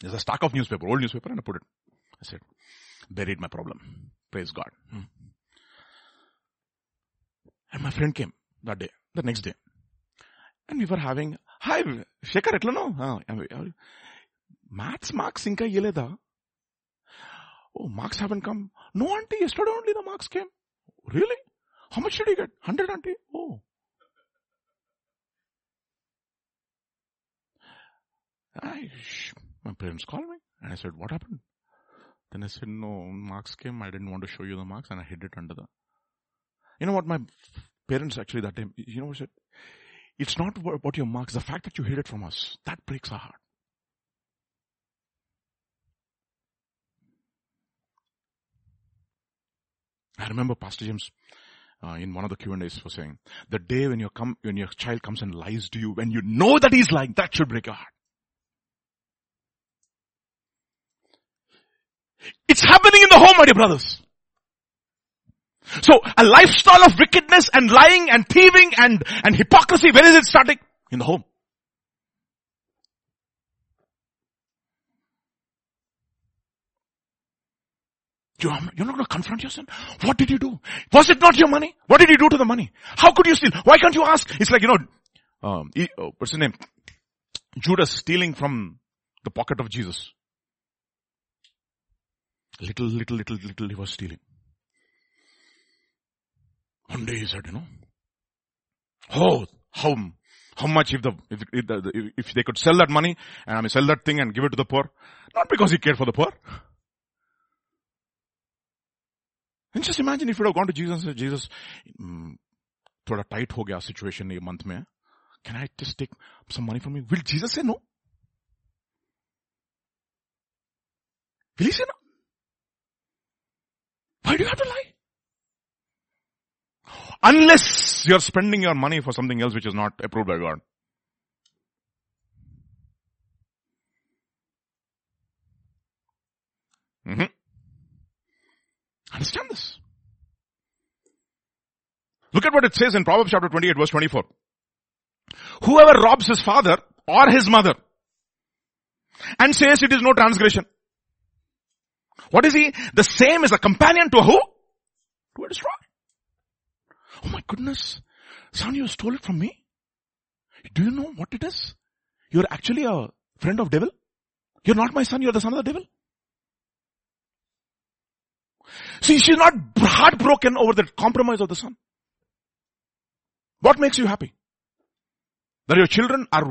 There's a stack of newspaper, old newspaper and I put it. I said, buried my problem. Praise God. Hmm. And my friend came that day, the next day. And we were having, hi, Shekhar, ఎట్లనో maths marks ఇంకా ఇయ్యలేదా Oh, marks haven't come. No auntie, yesterday only the marks came. Really? How much did you get? 100 auntie? I, my parents called me and I said, what happened? Then I said, no, marks came. I didn't want to show you the marks and I hid it under the, you know what my parents actually that time, you know what I said? It's not about your marks. The fact that you hid it from us, that breaks our heart. I remember Pastor James uh, in one of the Q&As was saying, the day when your come, when your child comes and lies to you, when you know that he's lying, that should break your heart. It's happening in the home, my dear brothers. So a lifestyle of wickedness and lying and thieving and, and hypocrisy, where is it starting? In the home. You're not going to confront your son. What did you do? Was it not your money? What did you do to the money? How could you steal? Why can't you ask? It's like, you know, um, oh, what's his name? Judas stealing from the pocket of Jesus. Little, little, little, little he was stealing. One day he said, you know, oh, how, how much if the, if, if, if they could sell that money and I mean sell that thing and give it to the poor, not because he cared for the poor. And just imagine if you have gone to Jesus and said, Jesus, mm, थोड़ा tight हो गया situation ये month में can I just take some money from you will Jesus से no will he से no why do you have to lie unless you're spending your money for something else which is not approved by God mm-hmm. Understand this. Look at what it says in Proverbs chapter 28 verse 24. Whoever robs his father or his mother and says it is no transgression. What is he? The same as a companion to who? To a destroyer. Oh my goodness. Son, you stole it from me? Do you know what it is? You're actually a friend of devil. You're not my son, you're the son of the devil. See, she's not heartbroken over the compromise of the son. What makes you happy? That your children are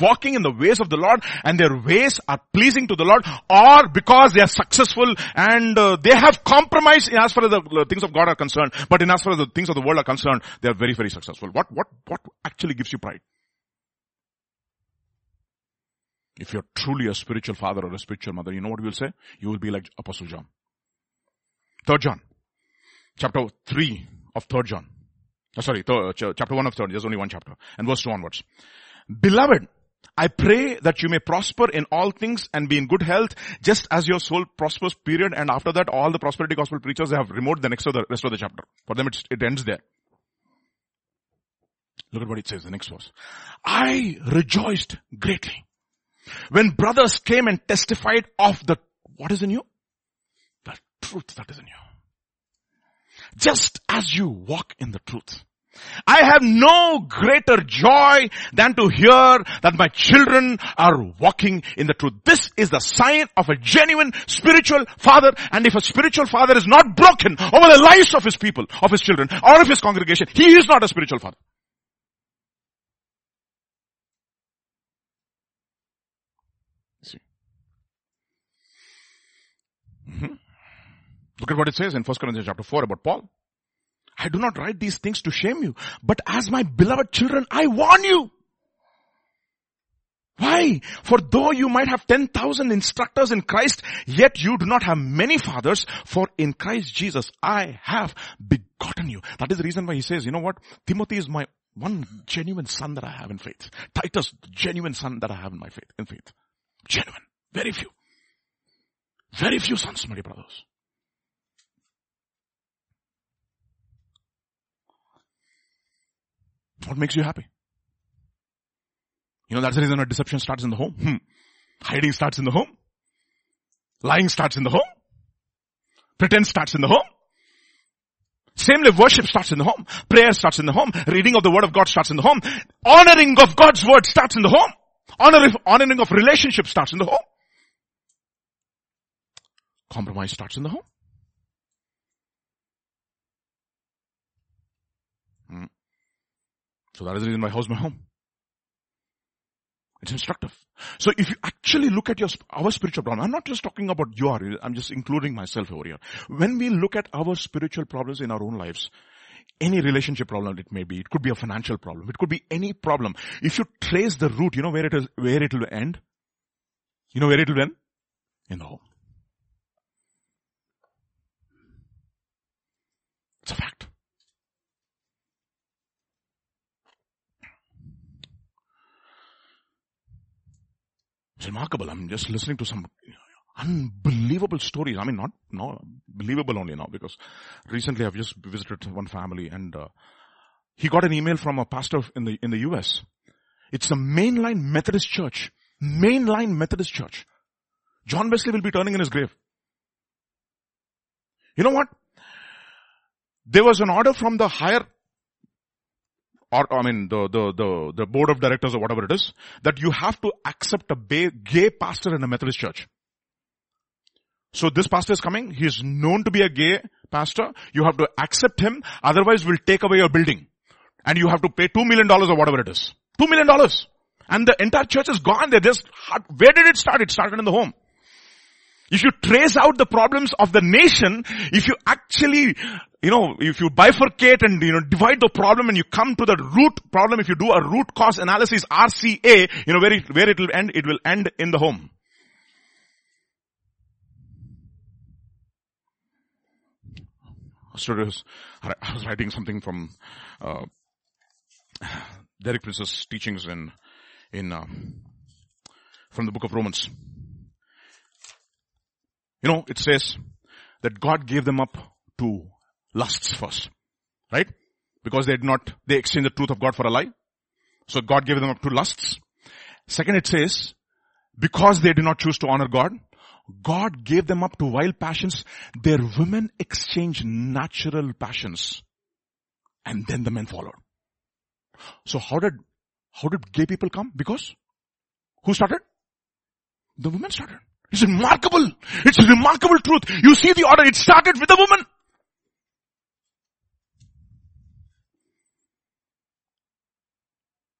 walking in the ways of the Lord and their ways are pleasing to the Lord or because they are successful and uh, they have compromised as far as the things of God are concerned, but in as far as the things of the world are concerned, they are very, very successful. What, what, what actually gives you pride? If you're truly a spiritual father or a spiritual mother, you know what will say? You will be like Apostle John. Third John. Chapter 3 of third John. Oh, sorry, third, chapter 1 of third. There's only one chapter. And verse 2 onwards. Beloved, I pray that you may prosper in all things and be in good health, just as your soul prospers, period. And after that, all the prosperity gospel preachers have removed the next of the rest of the chapter. For them, it ends there. Look at what it says, the next verse. I rejoiced greatly when brothers came and testified of the, what is in you? The truth that is in you. Just as you walk in the truth. I have no greater joy than to hear that my children are walking in the truth. This is the sign of a genuine spiritual father and if a spiritual father is not broken over the lives of his people, of his children or of his congregation, he is not a spiritual father. See. Mm-hmm. Look at what it says in 1 Corinthians chapter 4 about Paul. I do not write these things to shame you, but as my beloved children, I warn you. Why? For though you might have 10,000 instructors in Christ, yet you do not have many fathers, for in Christ Jesus I have begotten you. That is the reason why he says, you know what? Timothy is my one genuine son that I have in faith. Titus, genuine son that I have in my faith, in faith. Genuine. Very few. Very few sons, my dear brothers. What makes you happy? You know, that's the reason why deception starts in the home. Hmm. Hiding starts in the home. Lying starts in the home. Pretend starts in the home. Same worship starts in the home. Prayer starts in the home. Reading of the word of God starts in the home. Honoring of God's word starts in the home. Honor, honoring of relationship starts in the home. Compromise starts in the home. So that is the reason why house my home. It's instructive. So if you actually look at your, our spiritual problem, I'm not just talking about your, I'm just including myself over here. When we look at our spiritual problems in our own lives, any relationship problem it may be, it could be a financial problem, it could be any problem. If you trace the root, you know where it is, where it will end? You know where it will end? In the home. It's a fact. It's remarkable. I'm just listening to some unbelievable stories. I mean, not, not believable only now because recently I've just visited one family and uh, he got an email from a pastor in the, in the US. It's a mainline Methodist church. Mainline Methodist church. John Wesley will be turning in his grave. You know what? There was an order from the higher or I mean the, the, the, the board of directors or whatever it is, that you have to accept a gay pastor in a Methodist church. So this pastor is coming, he is known to be a gay pastor, you have to accept him, otherwise we'll take away your building. And you have to pay two million dollars or whatever it is. Two million dollars. And the entire church is gone, they just, where did it start? It started in the home. If you trace out the problems of the nation, if you actually, you know, if you bifurcate and, you know, divide the problem and you come to the root problem, if you do a root cause analysis, RCA, you know, where it, where it will end, it will end in the home. I was writing something from, uh, Derek Prince's teachings in, in, uh, from the book of Romans. You know, it says that God gave them up to lusts first. Right? Because they did not, they exchanged the truth of God for a lie. So God gave them up to lusts. Second, it says, because they did not choose to honor God, God gave them up to wild passions. Their women exchanged natural passions. And then the men followed. So how did, how did gay people come? Because who started? The women started. It's remarkable. It's a remarkable truth. You see the order. It started with a woman.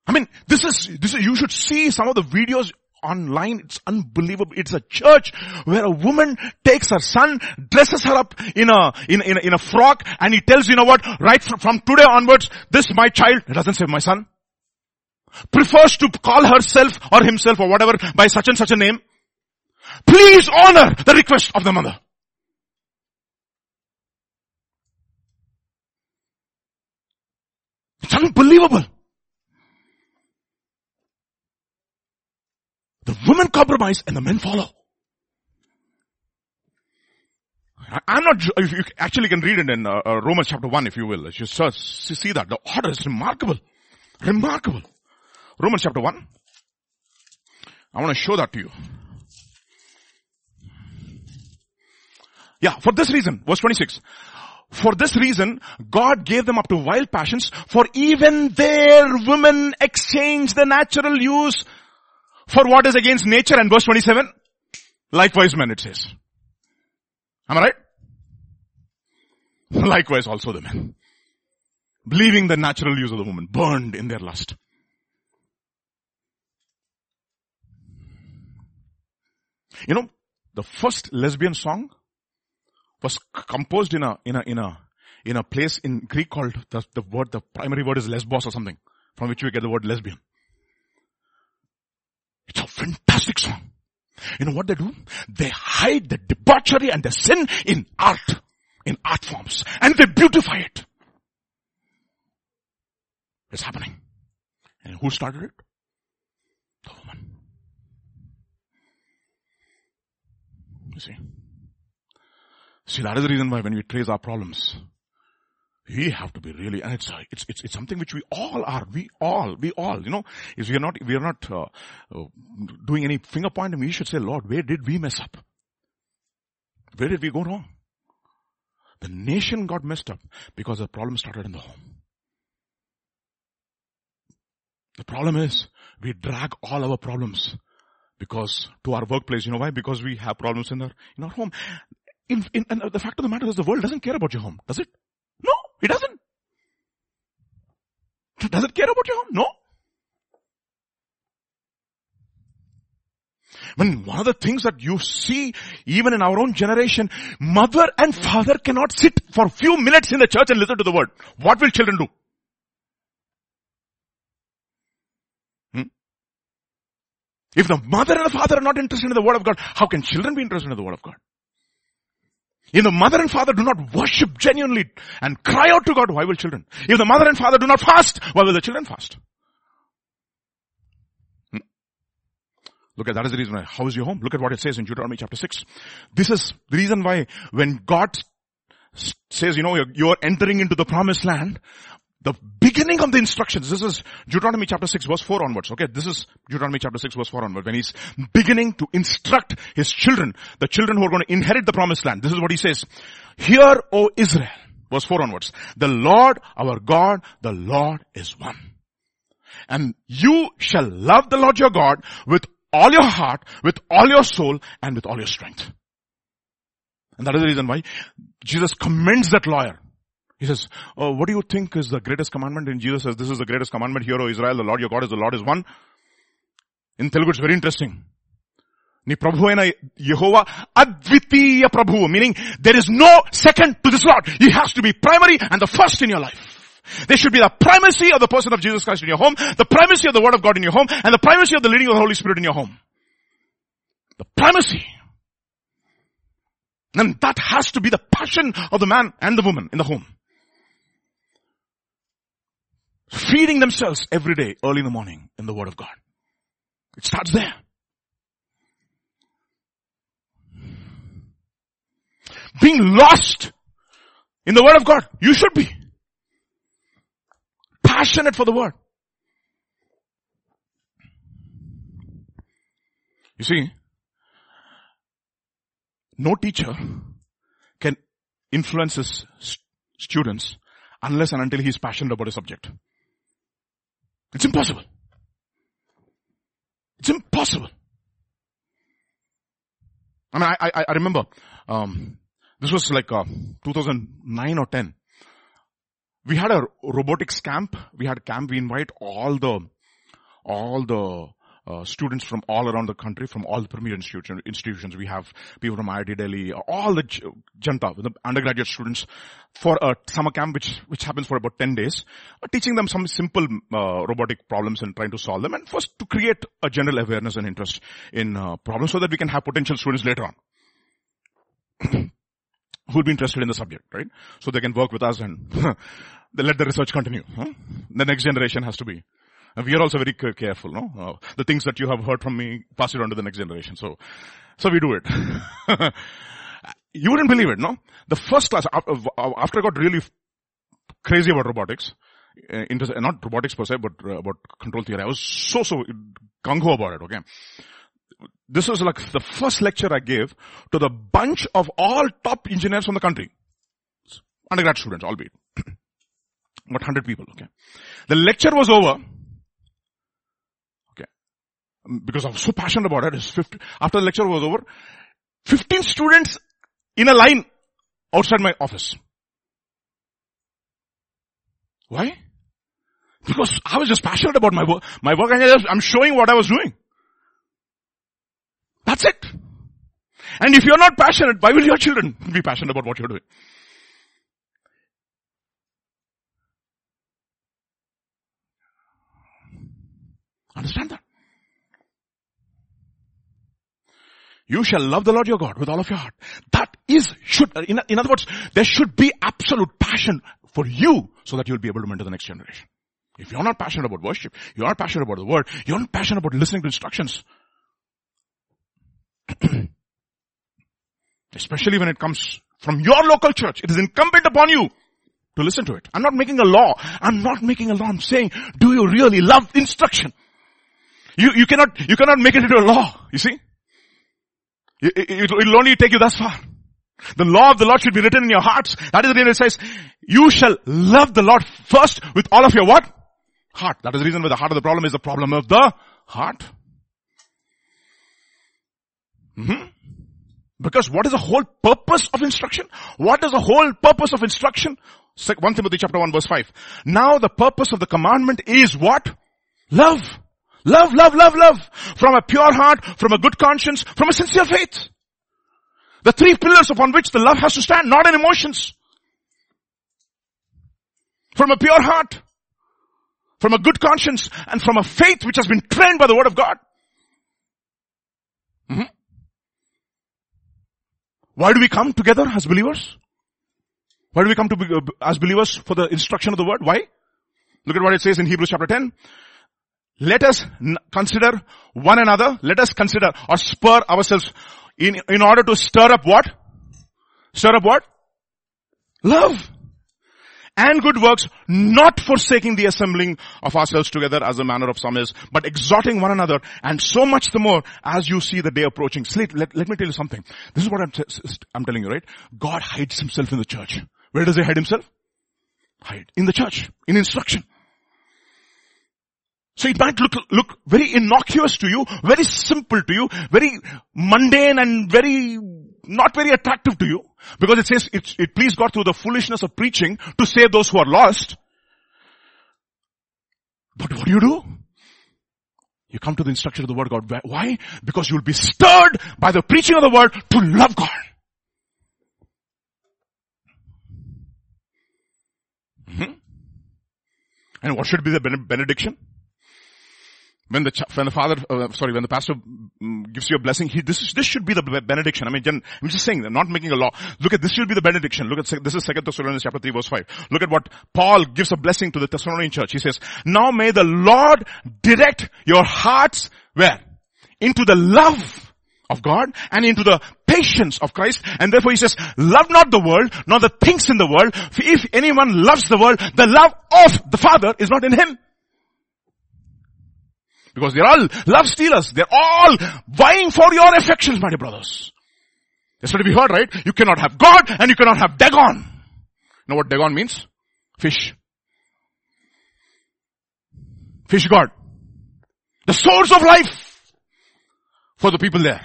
I mean, this is, this is, you should see some of the videos online. It's unbelievable. It's a church where a woman takes her son, dresses her up in a, in, in, in a frock and he tells, you know what, right from, from today onwards, this my child, it doesn't say my son, prefers to call herself or himself or whatever by such and such a name. Please honor the request of the mother. It's unbelievable. The women compromise and the men follow. I'm not, if you actually can read it in uh, uh, Romans chapter 1 if you will. You see that. The order is remarkable. Remarkable. Romans chapter 1. I want to show that to you. Yeah, for this reason, verse 26. For this reason, God gave them up to wild passions, for even their women exchanged the natural use for what is against nature. And verse 27, likewise men it says. Am I right? Likewise also the men. Believing the natural use of the woman, burned in their lust. You know, the first lesbian song was composed in a, in a, in a, in a place in Greek called, the, the word, the primary word is lesbos or something, from which we get the word lesbian. It's a fantastic song. You know what they do? They hide the debauchery and the sin in art, in art forms, and they beautify it. It's happening. And who started it? The woman. You see? See, that is the reason why when we trace our problems, we have to be really, and it's, it's, it's, it's something which we all are. We all, we all, you know, is we are not, we are not uh, uh, doing any finger pointing. We should say, Lord, where did we mess up? Where did we go wrong? The nation got messed up because the problem started in the home. The problem is we drag all our problems because to our workplace, you know why? Because we have problems in our, in our home. In, in, and the fact of the matter is the world doesn't care about your home, does it? No, it doesn't. Does it care about your home? No. When one of the things that you see even in our own generation, mother and father cannot sit for a few minutes in the church and listen to the word. What will children do? Hmm? If the mother and the father are not interested in the word of God, how can children be interested in the word of God? If the mother and father do not worship genuinely and cry out to God, why will children? If the mother and father do not fast, why will the children fast? Hmm? Look at that is the reason why. How is your home? Look at what it says in Deuteronomy chapter 6. This is the reason why when God says, you know, you're, you're entering into the promised land, the beginning of the instructions, this is Deuteronomy chapter 6 verse 4 onwards, okay? This is Deuteronomy chapter 6 verse 4 onwards, when he's beginning to instruct his children, the children who are going to inherit the promised land. This is what he says. Hear, O Israel, verse 4 onwards, the Lord our God, the Lord is one. And you shall love the Lord your God with all your heart, with all your soul, and with all your strength. And that is the reason why Jesus commends that lawyer. He says, oh, what do you think is the greatest commandment? And Jesus says, this is the greatest commandment. Hear, O Israel, the Lord your God is the Lord is one. In Telugu, it's very interesting. నీ ప్రభు అయిన యహోవా అద్వితీయ ప్రభువు meaning there is no second to this lot you has to be primary and the first in your life There should be the primacy of the person of Jesus Christ in your home, the primacy of the word of God in your home, and the primacy of the leading of the Holy Spirit in your home. The primacy. And that has to be the passion of the man and the woman in the home feeding themselves every day early in the morning in the word of God. It starts there. Being lost in the word of God. You should be passionate for the word. You see, no teacher can influence his students unless and until he is passionate about a subject. It's impossible. It's impossible. I mean, I, I, I remember, um, this was like uh, 2009 or 10. We had a robotics camp. We had a camp. We invite all the, all the uh, students from all around the country, from all the premier institution, institutions. We have people from IIT Delhi, all the Janta, the undergraduate students for a summer camp which, which happens for about 10 days, uh, teaching them some simple uh, robotic problems and trying to solve them and first to create a general awareness and interest in uh, problems so that we can have potential students later on. who will be interested in the subject, right? So they can work with us and let the research continue. Huh? The next generation has to be and we are also very careful, no? Uh, the things that you have heard from me, pass it on to the next generation. So, so we do it. you wouldn't believe it, no? The first class, after I got really crazy about robotics, uh, not robotics per se, but uh, about control theory, I was so, so gung-ho about it, okay? This was like the first lecture I gave to the bunch of all top engineers from the country. Undergrad students, albeit. About 100 people, okay? The lecture was over Mm, because I was so passionate about it, 50, after the lecture was over, 15 students in a line outside my office. Why? Because I was just passionate about my work, my work and I'm showing what I was doing. That's it. And if you're not passionate, why will your children be passionate about what you're doing? Understand that? You shall love the Lord your God with all of your heart. That is, should, in, in other words, there should be absolute passion for you so that you'll be able to mentor the next generation. If you're not passionate about worship, you're not passionate about the word, you're not passionate about listening to instructions. Especially when it comes from your local church. It is incumbent upon you to listen to it. I'm not making a law. I'm not making a law. I'm saying, do you really love instruction? You, you cannot, you cannot make it into a law. You see? It, it, it'll only take you thus far. The law of the Lord should be written in your hearts. That is the reason it says, you shall love the Lord first with all of your what? Heart. That is the reason why the heart of the problem is the problem of the heart. Mm-hmm. Because what is the whole purpose of instruction? What is the whole purpose of instruction? 1 Timothy chapter 1 verse 5. Now the purpose of the commandment is what? Love. Love, love, love, love. From a pure heart, from a good conscience, from a sincere faith. The three pillars upon which the love has to stand, not in emotions. From a pure heart, from a good conscience, and from a faith which has been trained by the word of God. Mm-hmm. Why do we come together as believers? Why do we come to be, uh, as believers for the instruction of the word? Why? Look at what it says in Hebrews chapter 10. Let us consider one another. Let us consider or spur ourselves in, in order to stir up what? Stir up what? Love. And good works, not forsaking the assembling of ourselves together as the manner of some is, but exhorting one another, and so much the more as you see the day approaching. Let, let, let me tell you something. This is what I'm, t- I'm telling you, right? God hides himself in the church. Where does he hide himself? Hide. In the church. In instruction. So it might look, look very innocuous to you, very simple to you, very mundane and very, not very attractive to you. Because it says it, it pleased God through the foolishness of preaching to save those who are lost. But what do you do? You come to the instruction of the word God. Why? Because you'll be stirred by the preaching of the word to love God. Mm-hmm. And what should be the benediction? When the, when the father, uh, sorry, when the pastor mm, gives you a blessing, he, this, this should be the benediction. I mean, I'm just saying, I'm not making a law. Look at, this should be the benediction. Look at, this is 2 Thessalonians chapter 3 verse 5. Look at what Paul gives a blessing to the Thessalonian church. He says, now may the Lord direct your hearts, where? Into the love of God and into the patience of Christ. And therefore he says, love not the world, nor the things in the world. If anyone loves the world, the love of the Father is not in him. Because they're all love stealers. They're all vying for your affections, my dear brothers. That's what we heard, right? You cannot have God and you cannot have Dagon. Know what Dagon means? Fish. Fish God. The source of life for the people there.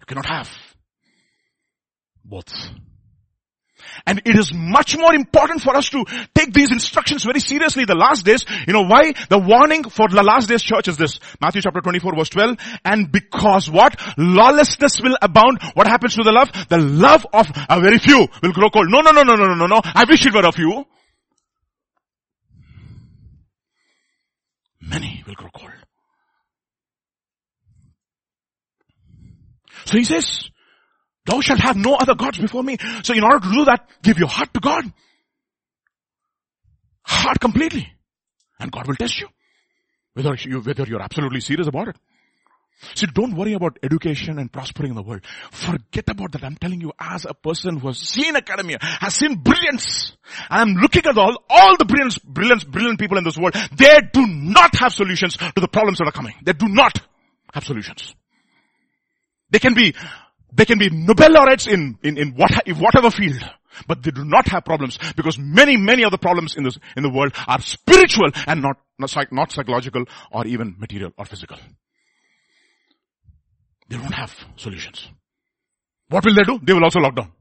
You cannot have both. And it is much more important for us to take these instructions very seriously the last days. You know why? The warning for the last days church is this. Matthew chapter 24 verse 12. And because what? Lawlessness will abound. What happens to the love? The love of a very few will grow cold. No, no, no, no, no, no, no. I wish it were a few. Many will grow cold. So he says, thou shalt have no other gods before me. So in order to do that, give your heart to God. Heart completely. And God will test you. Whether you, whether you're absolutely serious about it. See, don't worry about education and prospering in the world. Forget about that. I'm telling you as a person who has seen academia, has seen brilliance. I'm looking at all, all the brilliant, brilliant, brilliant people in this world. They do not have solutions to the problems that are coming. They do not have solutions. They can be, they can be Nobel laureates in, in, in what, whatever field. But they do not have problems because many, many of the problems in this, in the world are spiritual and not, not, psych, not psychological or even material or physical. They don't have solutions. What will they do? They will also lock down.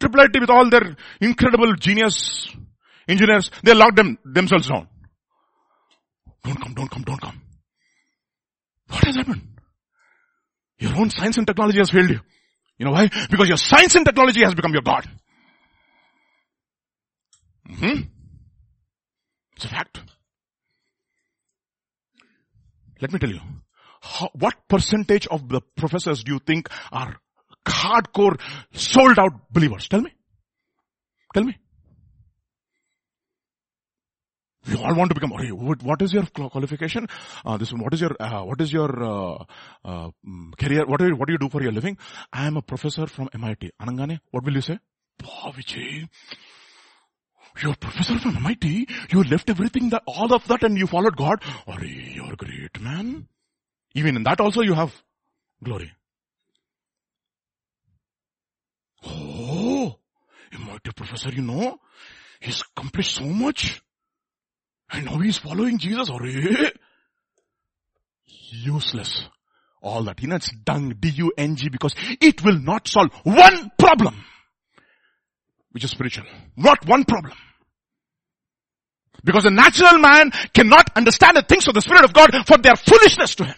Triple IT with all their incredible genius engineers, they lock them themselves down. Don't come, don't come, don't come. What has happened? Your own science and technology has failed you. You know why? Because your science and technology has become your God. Mm-hmm. It's a fact. Let me tell you. How, what percentage of the professors do you think are hardcore, sold out believers? Tell me. Tell me. We all want to become, what is your qualification? Uh, this, what is your, uh, what is your, uh, uh, mm, career? What do, you, what do you do for your living? I am a professor from MIT. Anangane, what will you say? Vijay, you're a professor from MIT. You left everything that, all of that and you followed God. Are you're a great, man. Even in that also you have glory. Oh, MIT professor, you know, he's accomplished so much. And now he's following Jesus. Or useless. All that. You know, it's dung, D-U-N-G because it will not solve one problem. Which is spiritual. Not one problem. Because a natural man cannot understand the things of the Spirit of God for their foolishness to him.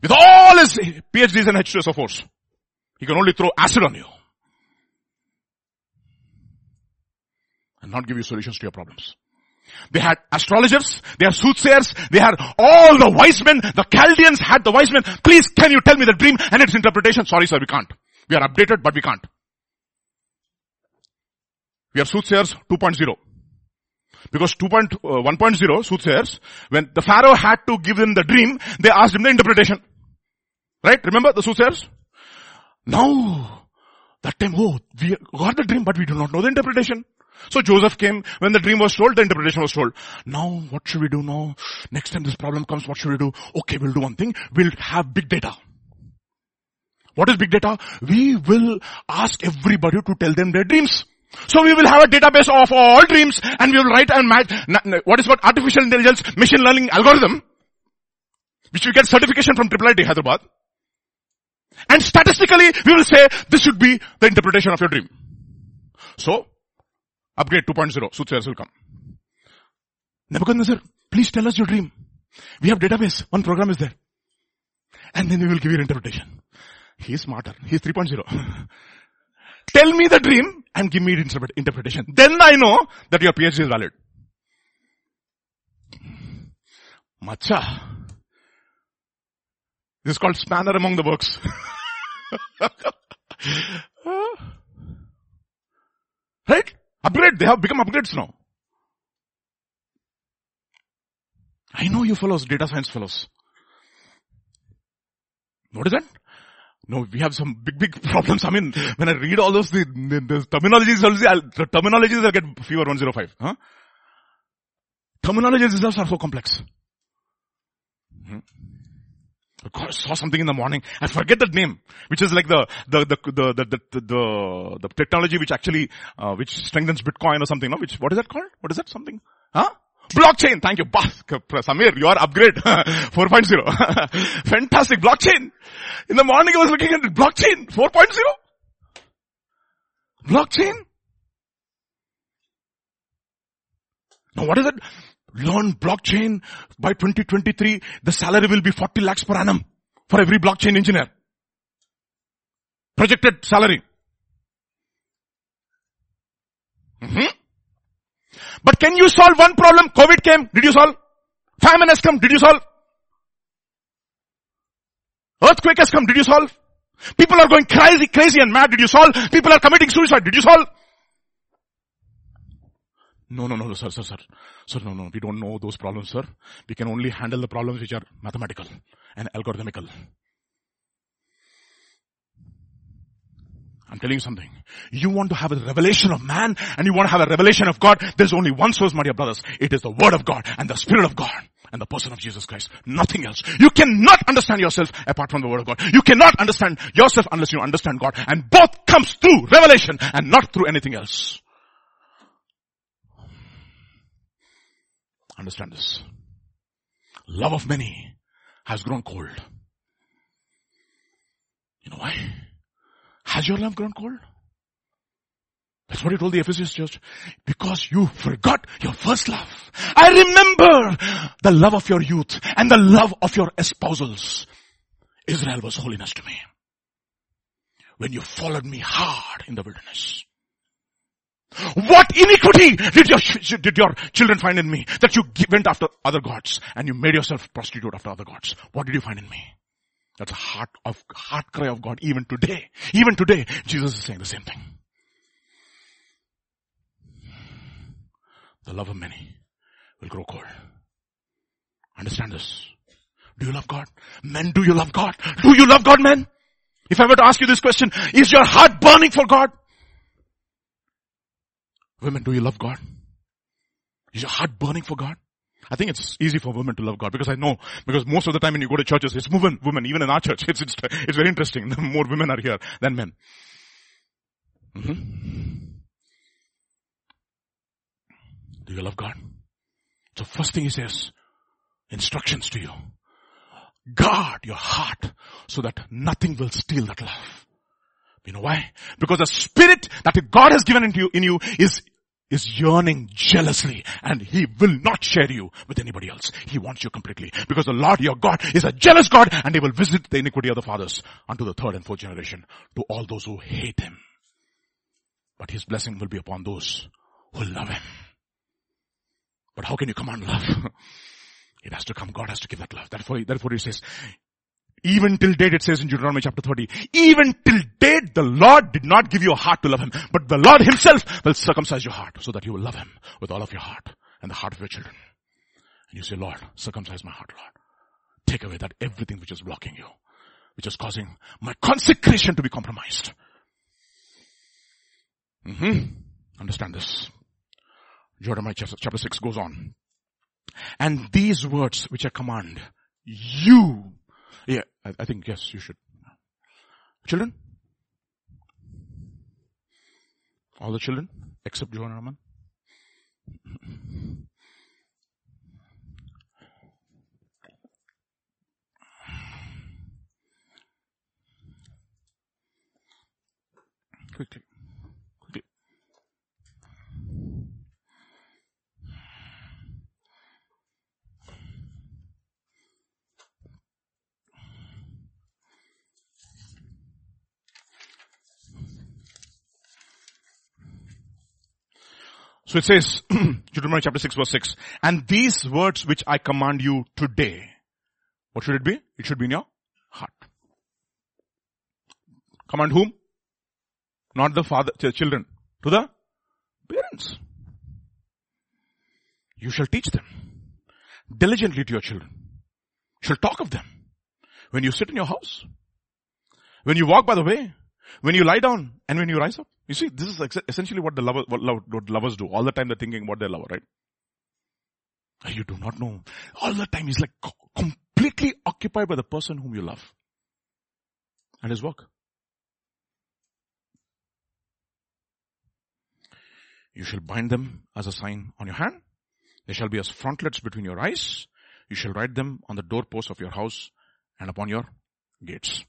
With all his PhDs and H2SO4s, he can only throw acid on you. And not give you solutions to your problems. They had astrologers, they had soothsayers, they had all the wise men, the Chaldeans had the wise men. Please can you tell me the dream and its interpretation? Sorry sir, we can't. We are updated, but we can't. We are soothsayers 2.0. Because 2.1.0 uh, soothsayers, when the Pharaoh had to give them the dream, they asked him the interpretation. Right? Remember the soothsayers? Now, that time, oh, we got the dream, but we do not know the interpretation. So Joseph came, when the dream was told, the interpretation was told. Now, what should we do now? Next time this problem comes, what should we do? Okay, we'll do one thing. We'll have big data. What is big data? We will ask everybody to tell them their dreams. So we will have a database of all dreams and we will write and match, what is called artificial intelligence machine learning algorithm, which we get certification from IIIT Hyderabad. And statistically, we will say this should be the interpretation of your dream. So, upgrade 2.0, soothsayers will come. Nebuchadnezzar, please tell us your dream. We have database, one program is there. And then we will give you interpretation. He's smarter. He's 3.0. tell me the dream and give me interpretation. Then I know that your PhD is valid. Macha. This is called spanner among the works. right? Upgrade. They have become upgrades now. I know you fellows, data science fellows. What is that? No, we have some big, big problems. I mean, when I read all those, the, the, the terminologies, the terminologies, I'll get fever 105. Huh? Terminologies themselves are so complex. Hmm. I saw something in the morning. I forget the name, which is like the the the the the the, the, the technology which actually uh, which strengthens Bitcoin or something. No, which what is that called? What is that something? Huh? Blockchain. Thank you. Samir, your upgrade. 4.0. Fantastic. Blockchain. In the morning I was looking at blockchain. 4.0. Blockchain. Now what is it? Learn blockchain by 2023. The salary will be 40 lakhs per annum for every blockchain engineer. Projected salary. Mm-hmm. But can you solve one problem? COVID came. Did you solve? Famine has come. Did you solve? Earthquake has come. Did you solve? People are going crazy, crazy and mad. Did you solve? People are committing suicide. Did you solve? No, no, no, sir, sir, sir. Sir, no, no, we don't know those problems, sir. We can only handle the problems which are mathematical and algorithmical. I'm telling you something. You want to have a revelation of man and you want to have a revelation of God. There's only one source, my dear brothers. It is the word of God and the spirit of God and the person of Jesus Christ. Nothing else. You cannot understand yourself apart from the word of God. You cannot understand yourself unless you understand God. And both comes through revelation and not through anything else. Understand this. Love of many has grown cold. You know why? Has your love grown cold? That's what he told the Ephesians church. Because you forgot your first love. I remember the love of your youth and the love of your espousals. Israel was holiness to me. When you followed me hard in the wilderness. What iniquity did your, did your children find in me that you went after other gods and you made yourself prostitute after other gods? What did you find in me? That's a heart of, heart cry of God even today. Even today, Jesus is saying the same thing. the love of many will grow cold. Understand this. Do you love God? Men, do you love God? Do you love God, men? If I were to ask you this question, is your heart burning for God? Women, do you love God? Is your heart burning for God? I think it's easy for women to love God because I know, because most of the time when you go to churches, it's women, women, even in our church, it's, it's, it's very interesting. More women are here than men. Mm-hmm. Do you love God? So first thing he says, instructions to you. Guard your heart so that nothing will steal that love. You know why? Because the spirit that God has given into you, in you is is yearning jealously and he will not share you with anybody else. He wants you completely because the Lord your God is a jealous God and he will visit the iniquity of the fathers unto the third and fourth generation to all those who hate him. But his blessing will be upon those who love him. But how can you command love? it has to come. God has to give that love. Therefore, therefore he says, even till date, it says in Deuteronomy chapter 30, even till date, the Lord did not give you a heart to love Him, but the Lord Himself will circumcise your heart so that you will love Him with all of your heart and the heart of your children. And you say, Lord, circumcise my heart, Lord. Take away that everything which is blocking you, which is causing my consecration to be compromised. Mm-hmm. Understand this. Jeremiah chapter 6 goes on. And these words which I command, you yeah, I, I think yes, you should. Children? All the children except Johan Raman? Quickly. So it says, Deuteronomy chapter 6 verse 6, and these words which I command you today, what should it be? It should be in your heart. Command whom? Not the father, the children. To the parents. You shall teach them diligently to your children. You shall talk of them. When you sit in your house. When you walk by the way. When you lie down and when you rise up. You see, this is essentially what the lover, what, what lovers do. All the time they're thinking about their lover, right? You do not know. All the time he's like completely occupied by the person whom you love. And his work. You shall bind them as a sign on your hand. They shall be as frontlets between your eyes. You shall write them on the doorposts of your house and upon your gates.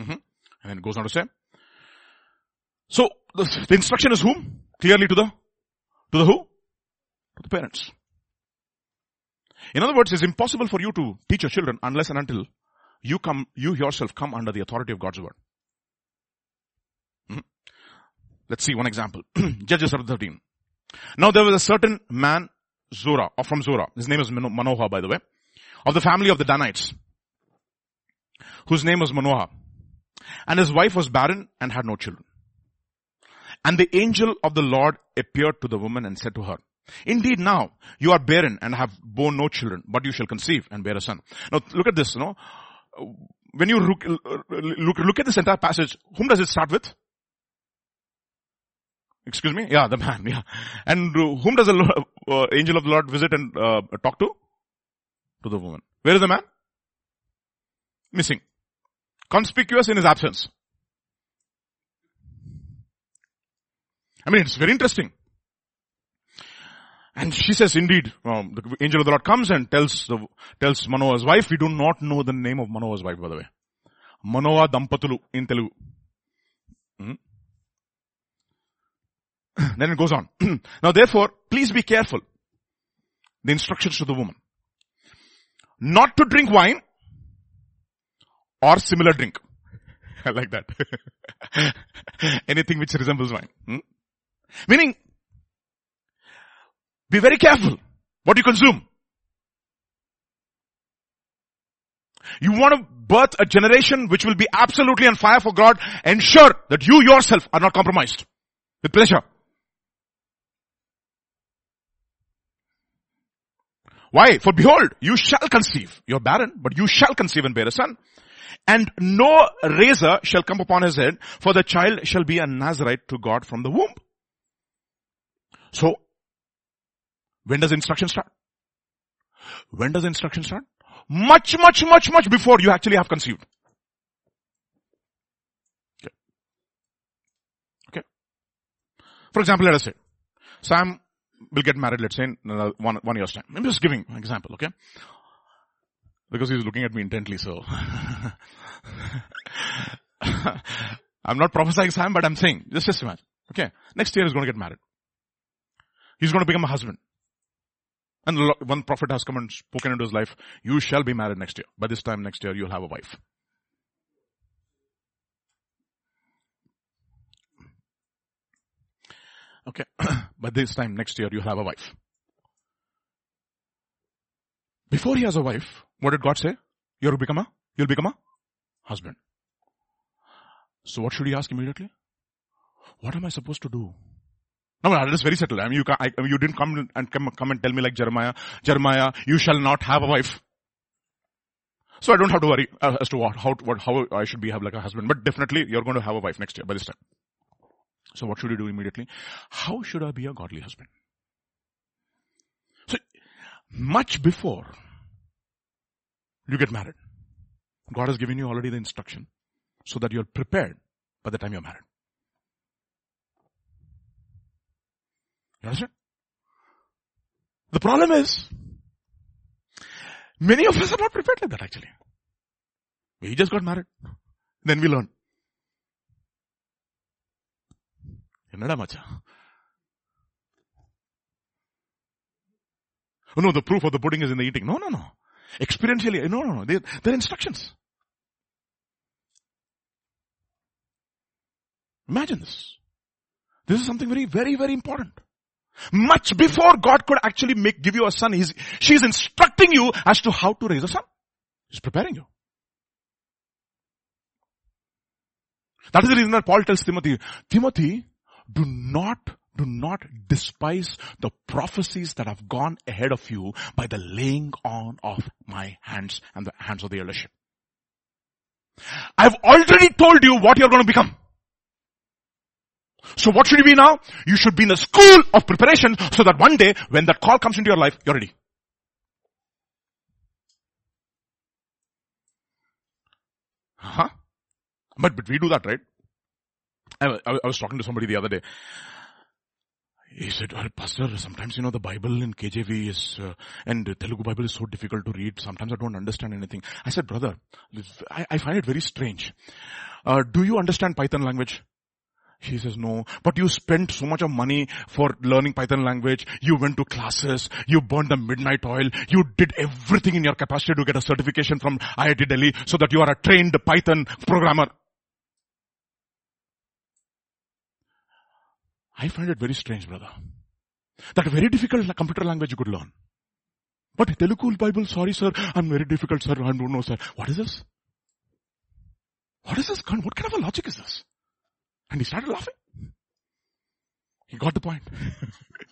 Mm-hmm. And then it goes on to say. So the, the instruction is whom? Clearly to the, to the who? To the parents. In other words, it's impossible for you to teach your children unless and until you come, you yourself come under the authority of God's word. Mm-hmm. Let's see one example. Judges chapter 13. Now there was a certain man, Zora, or from Zora. His name is Manoah, by the way, of the family of the Danites, whose name was Manoah. And his wife was barren and had no children. And the angel of the Lord appeared to the woman and said to her, Indeed now you are barren and have borne no children, but you shall conceive and bear a son. Now look at this, you know. When you look, look, look at this entire passage, whom does it start with? Excuse me? Yeah, the man, yeah. And whom does the uh, angel of the Lord visit and uh, talk to? To the woman. Where is the man? Missing conspicuous in his absence. I mean, it's very interesting. And she says, indeed, um, the angel of the Lord comes and tells the, tells Manoah's wife, we do not know the name of Manoah's wife, by the way. Manoah Dampatulu in Telugu. Mm-hmm. then it goes on. now therefore, please be careful. The instructions to the woman. Not to drink wine or similar drink. I like that. Anything which resembles wine. Hmm? Meaning, be very careful what you consume. You want to birth a generation which will be absolutely on fire for God. Ensure that you yourself are not compromised with pleasure. Why? For behold, you shall conceive. You're barren, but you shall conceive and bear a son. And no razor shall come upon his head, for the child shall be a Nazarite to God from the womb. So, when does instruction start? When does instruction start? Much, much, much, much before you actually have conceived. Okay. Okay. For example, let us say, Sam will get married, let's say, in one, one year's time. I'm just giving an example, okay? Because he's looking at me intently, so. I'm not prophesying Sam, but I'm saying, just, just imagine. Okay. Next year he's going to get married. He's going to become a husband. And one prophet has come and spoken into his life, you shall be married next year. By this time next year, you'll have a wife. Okay. By this time next year, you'll have a wife. Before he has a wife, what did God say? You'll become a, you'll become a husband. So what should he ask immediately? What am I supposed to do? No, no, that is very settled. I mean, you, can, I, you didn't come and come, come and tell me like Jeremiah, Jeremiah, you shall not have a wife. So I don't have to worry uh, as to what, how, what, how I should be have like a husband. But definitely you're going to have a wife next year by this time. So what should you do immediately? How should I be a godly husband? So much before you get married, God has given you already the instruction so that you're prepared by the time you're married. You understand? The problem is, many of us are not prepared like that actually. We just got married. Then we learn. என்னடா மச்சா Oh no, the proof of the pudding is in the eating. No, no, no. Experientially, no, no, no. They, they're instructions. Imagine this. This is something very, very, very important. Much before God could actually make, give you a son, he's, she's instructing you as to how to raise a son. He's preparing you. That is the reason that Paul tells Timothy, Timothy, do not, do not despise the prophecies that have gone ahead of you by the laying on of my hands and the hands of the eldership. I've already told you what you're going to become. So what should you be now? You should be in the school of preparation so that one day when that call comes into your life, you're ready. Huh? But, but we do that, right? I, I, I was talking to somebody the other day. He said, well, Pastor, sometimes, you know, the Bible in KJV is, uh, and Telugu Bible is so difficult to read. Sometimes I don't understand anything. I said, brother, I, I find it very strange. Uh, do you understand Python language? He says, no, but you spent so much of money for learning Python language. You went to classes. You burned the midnight oil. You did everything in your capacity to get a certification from IIT Delhi so that you are a trained Python programmer. I find it very strange, brother. That very difficult computer language you could learn. But Telugu Bible, sorry sir, I'm very difficult sir, I don't know sir. What is this? What is this? What kind of a logic is this? And he started laughing. He got the point.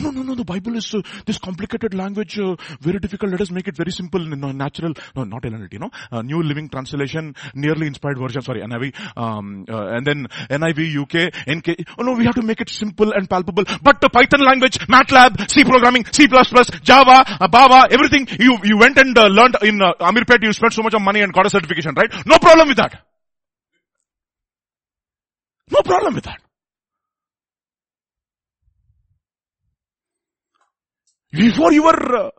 No, no, no, the Bible is uh, this complicated language, uh, very difficult. Let us make it very simple, no, natural, no, not NLT, no, uh, New Living Translation, nearly inspired version, sorry, NIV, um, uh, and then NIV, UK, NK. Oh no, we have to make it simple and palpable. But the Python language, MATLAB, C programming, C++, Java, uh, Bava, everything, you, you went and uh, learned in uh, Amirpet, you spent so much of money and got a certification, right? No problem with that. No problem with that. Before you were uh,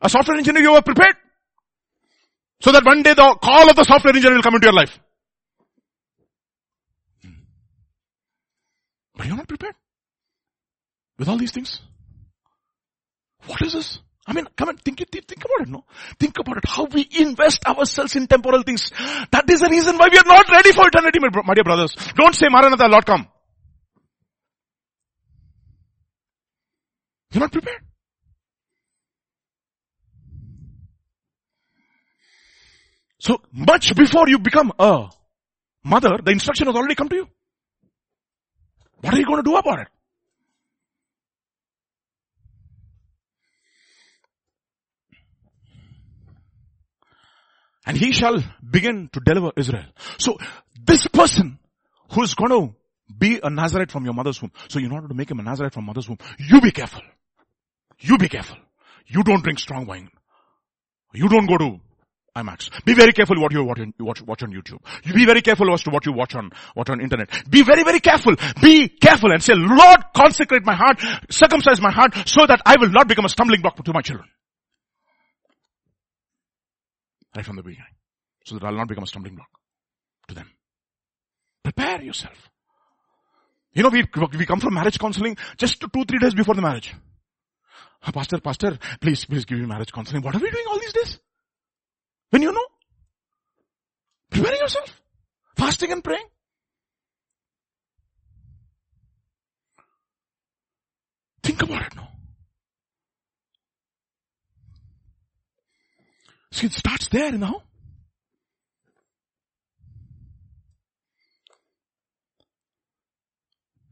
a software engineer, you were prepared. So that one day the call of the software engineer will come into your life. But you're not prepared. With all these things. What is this? I mean, come and think, it. think about it, no? Think about it. How we invest ourselves in temporal things. That is the reason why we are not ready for eternity, my dear brothers. Don't say Maranatha, Lord come. You're not prepared. So much before you become a mother, the instruction has already come to you. What are you going to do about it? And he shall begin to deliver Israel. So this person who's going to be a Nazarite from your mother's womb. So in order to make him a Nazarite from mother's womb, you be careful. You be careful. You don't drink strong wine. You don't go to IMAX. Be very careful what you watch, watch, watch on YouTube. You be very careful as to what you watch on, watch on internet. Be very, very careful. Be careful and say, Lord, consecrate my heart, circumcise my heart so that I will not become a stumbling block to my children. Right from the beginning. So that I will not become a stumbling block to them. Prepare yourself. You know, we, we come from marriage counseling just two, three days before the marriage. Ah, pastor, pastor, please, please give me marriage counseling. What are we doing all these days? When you know? Preparing yourself. Fasting and praying. Think about it now. See, it starts there home.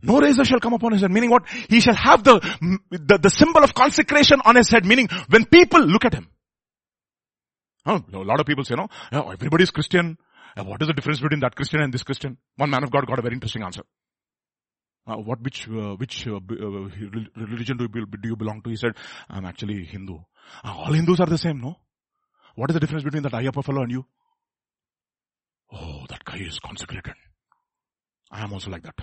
No razor shall come upon his head. Meaning what? He shall have the, the, the symbol of consecration on his head. Meaning when people look at him. Oh, a lot of people say, no, everybody is Christian. What is the difference between that Christian and this Christian? One man of God got a very interesting answer. Uh, what, which, uh, which uh, uh religion do you, do you belong to? He said, I'm actually Hindu. Uh, all Hindus are the same, no? What is the difference between that Ayyappa fellow and you? Oh, that guy is consecrated. I am also like that.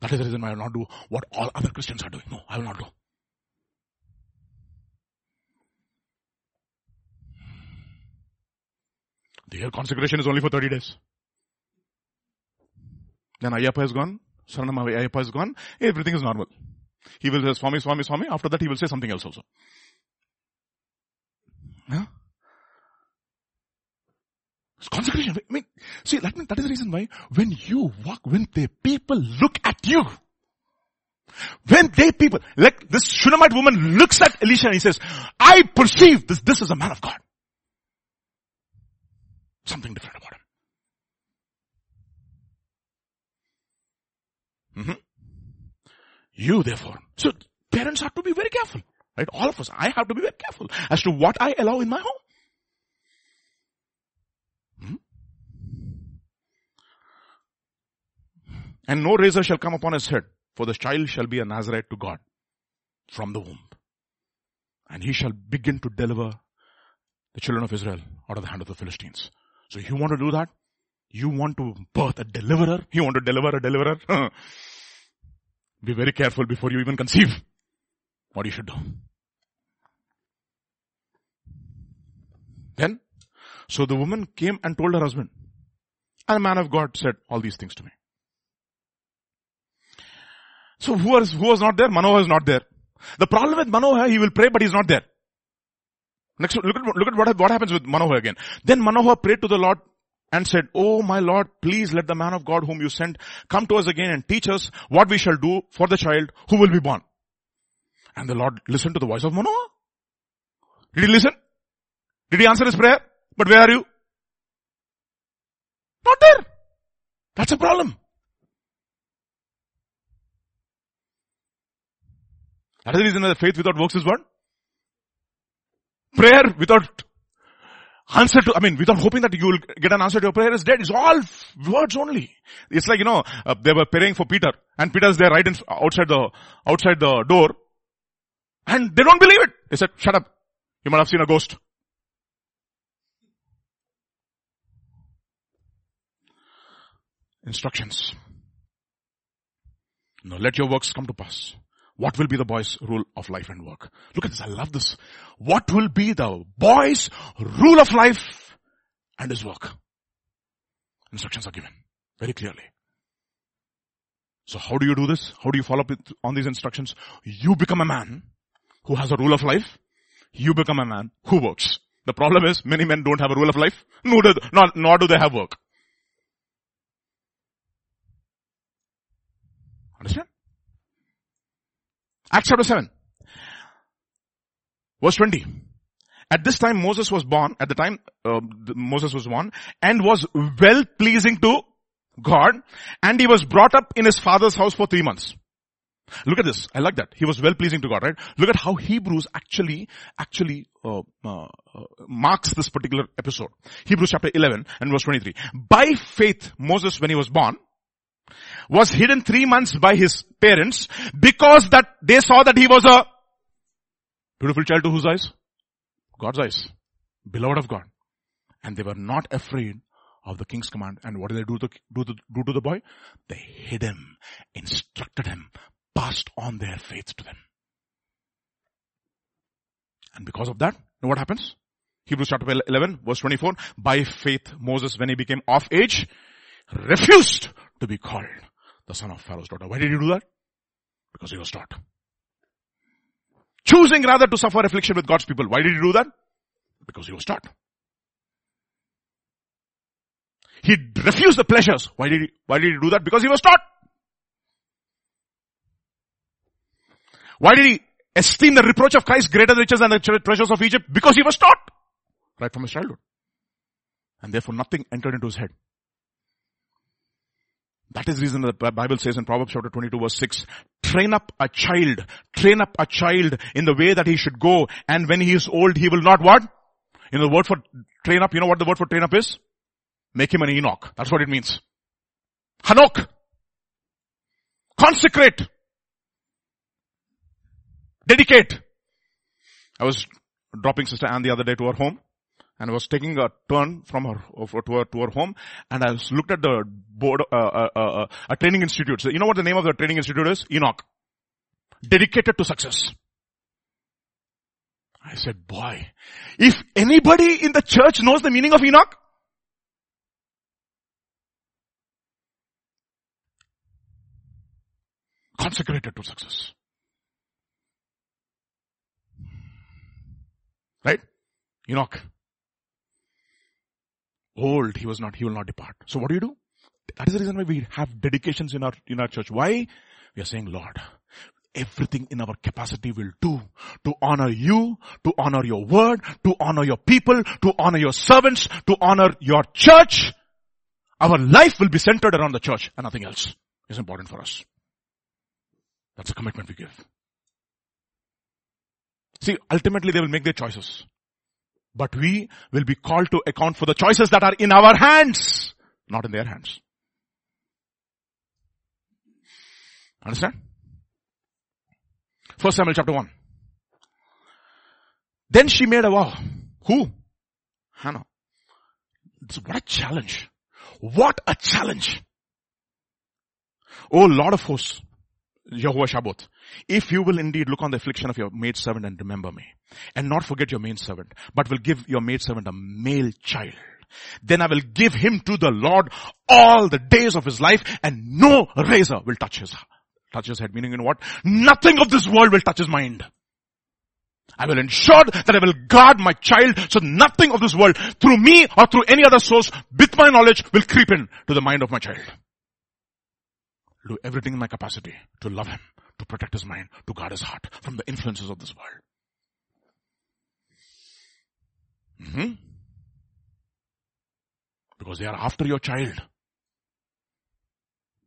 That is the reason why I will not do what all other Christians are doing. No, I will not do. The consecration is only for 30 days. Then Ayyappa is gone. Saranam Ayyappa is gone. Everything is normal. He will say Swami, Swami, Swami. After that he will say something else also. Huh? It's consecration. I mean, see, that, that is the reason why when you walk, when the people look at you, when they people, like this Shunammite woman looks at Elisha and he says, I perceive this, this is a man of God. Something different about him. Mm-hmm. You therefore. So parents have to be very careful. Right? All of us. I have to be very careful as to what I allow in my home. Hmm? And no razor shall come upon his head, for the child shall be a Nazarite to God from the womb. And he shall begin to deliver the children of Israel out of the hand of the Philistines. So you want to do that? You want to birth a deliverer? You want to deliver a deliverer? Be very careful before you even conceive what you should do. Then, so the woman came and told her husband, and the man of God said all these things to me. So who was, who was not there? Manoah is not there. The problem with Manoah, he will pray but he's not there. Next, look at, look at what, what happens with Manoah again. Then Manoah prayed to the Lord and said, Oh my Lord, please let the man of God whom you sent come to us again and teach us what we shall do for the child who will be born. And the Lord listened to the voice of Manoah. Did he listen? Did he answer his prayer? But where are you? Not there. That's a problem. That is the reason that faith without works is what? Prayer without answer to, I mean, without hoping that you will get an answer to your prayer is dead. It's all words only. It's like, you know, uh, they were praying for Peter and Peter's there right in, outside the, outside the door and they don't believe it. They said, shut up. You might have seen a ghost. Instructions. Now let your works come to pass. What will be the boy's rule of life and work? Look at this. I love this. What will be the boy's rule of life and his work? Instructions are given very clearly. So how do you do this? How do you follow up on these instructions? You become a man who has a rule of life. You become a man who works. The problem is many men don't have a rule of life, nor do, nor, do they have work. Understand? Acts chapter 7. Verse 20. At this time Moses was born, at the time uh, Moses was born, and was well pleasing to God, and he was brought up in his father's house for three months. Look at this. I like that. He was well pleasing to God, right? Look at how Hebrews actually, actually, uh, uh, uh, marks this particular episode. Hebrews chapter 11 and verse 23. By faith, Moses, when he was born, was hidden three months by his parents because that they saw that he was a beautiful child to whose eyes? God's eyes. Beloved of God. And they were not afraid of the king's command. And what did they do to, do, to, do to the boy? They hid him, instructed him, passed on their faith to them. And because of that, know what happens? Hebrews chapter 11 verse 24, by faith Moses when he became of age, refused to be called the son of Pharaoh's daughter. Why did he do that? Because he was taught. Choosing rather to suffer affliction with God's people. Why did he do that? Because he was taught. He refused the pleasures. Why did he, why did he do that? Because he was taught. Why did he esteem the reproach of Christ greater riches than the treasures of Egypt? Because he was taught. Right from his childhood. And therefore nothing entered into his head. That is the reason the Bible says in Proverbs chapter 22 verse 6, train up a child, train up a child in the way that he should go, and when he is old, he will not what? You know the word for train up, you know what the word for train up is? Make him an Enoch. That's what it means. Hanok. Consecrate. Dedicate. I was dropping Sister Anne the other day to her home and I was taking a turn from her to her to her home, and I looked at the board, uh, uh, uh, uh, a training institute. So you know what the name of the training institute is? Enoch, dedicated to success. I said, boy, if anybody in the church knows the meaning of Enoch, consecrated to success. Right? Enoch. Old, he was not, he will not depart. So what do you do? That is the reason why we have dedications in our, in our church. Why? We are saying, Lord, everything in our capacity will do to honor you, to honor your word, to honor your people, to honor your servants, to honor your church. Our life will be centered around the church and nothing else is important for us. That's a commitment we give. See, ultimately they will make their choices. But we will be called to account for the choices that are in our hands, not in their hands. Understand? First Samuel chapter 1. Then she made a vow. Who? Hannah. What a challenge. What a challenge. Oh Lord of hosts. Jehovah Sabaoth. If you will indeed look on the affliction of your maid servant and remember me, and not forget your maid servant, but will give your maid servant a male child, then I will give him to the Lord all the days of his life, and no razor will touch his touch his head. Meaning in what? Nothing of this world will touch his mind. I will ensure that I will guard my child so nothing of this world through me or through any other source with my knowledge will creep in to the mind of my child do everything in my capacity to love him, to protect his mind, to guard his heart from the influences of this world. Mm-hmm. Because they are after your child.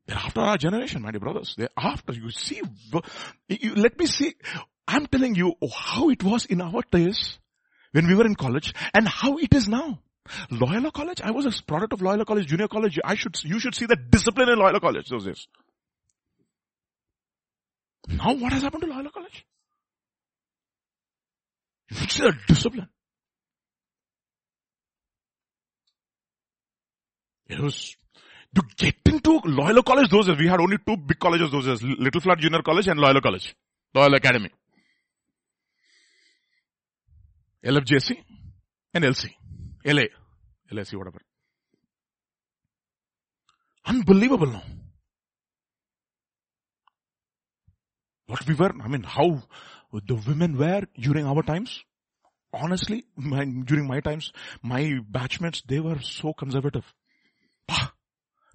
They're after our generation, my dear brothers. They're after you. See, you, let me see. I'm telling you how it was in our days when we were in college and how it is now. Loyola College, I was a product of Loyola College, junior college. I should, you should see the discipline in Loyola College those days. Now what has happened to Loyola College? See the discipline. It was, to get into Loyola College those days, we had only two big colleges those days, Little Flower Junior College and Loyola College. Loyola Academy. LFJC and LC. LA. LSC, whatever. Unbelievable now. What we were, I mean, how the women were during our times. Honestly, my, during my times, my batchmates, they were so conservative.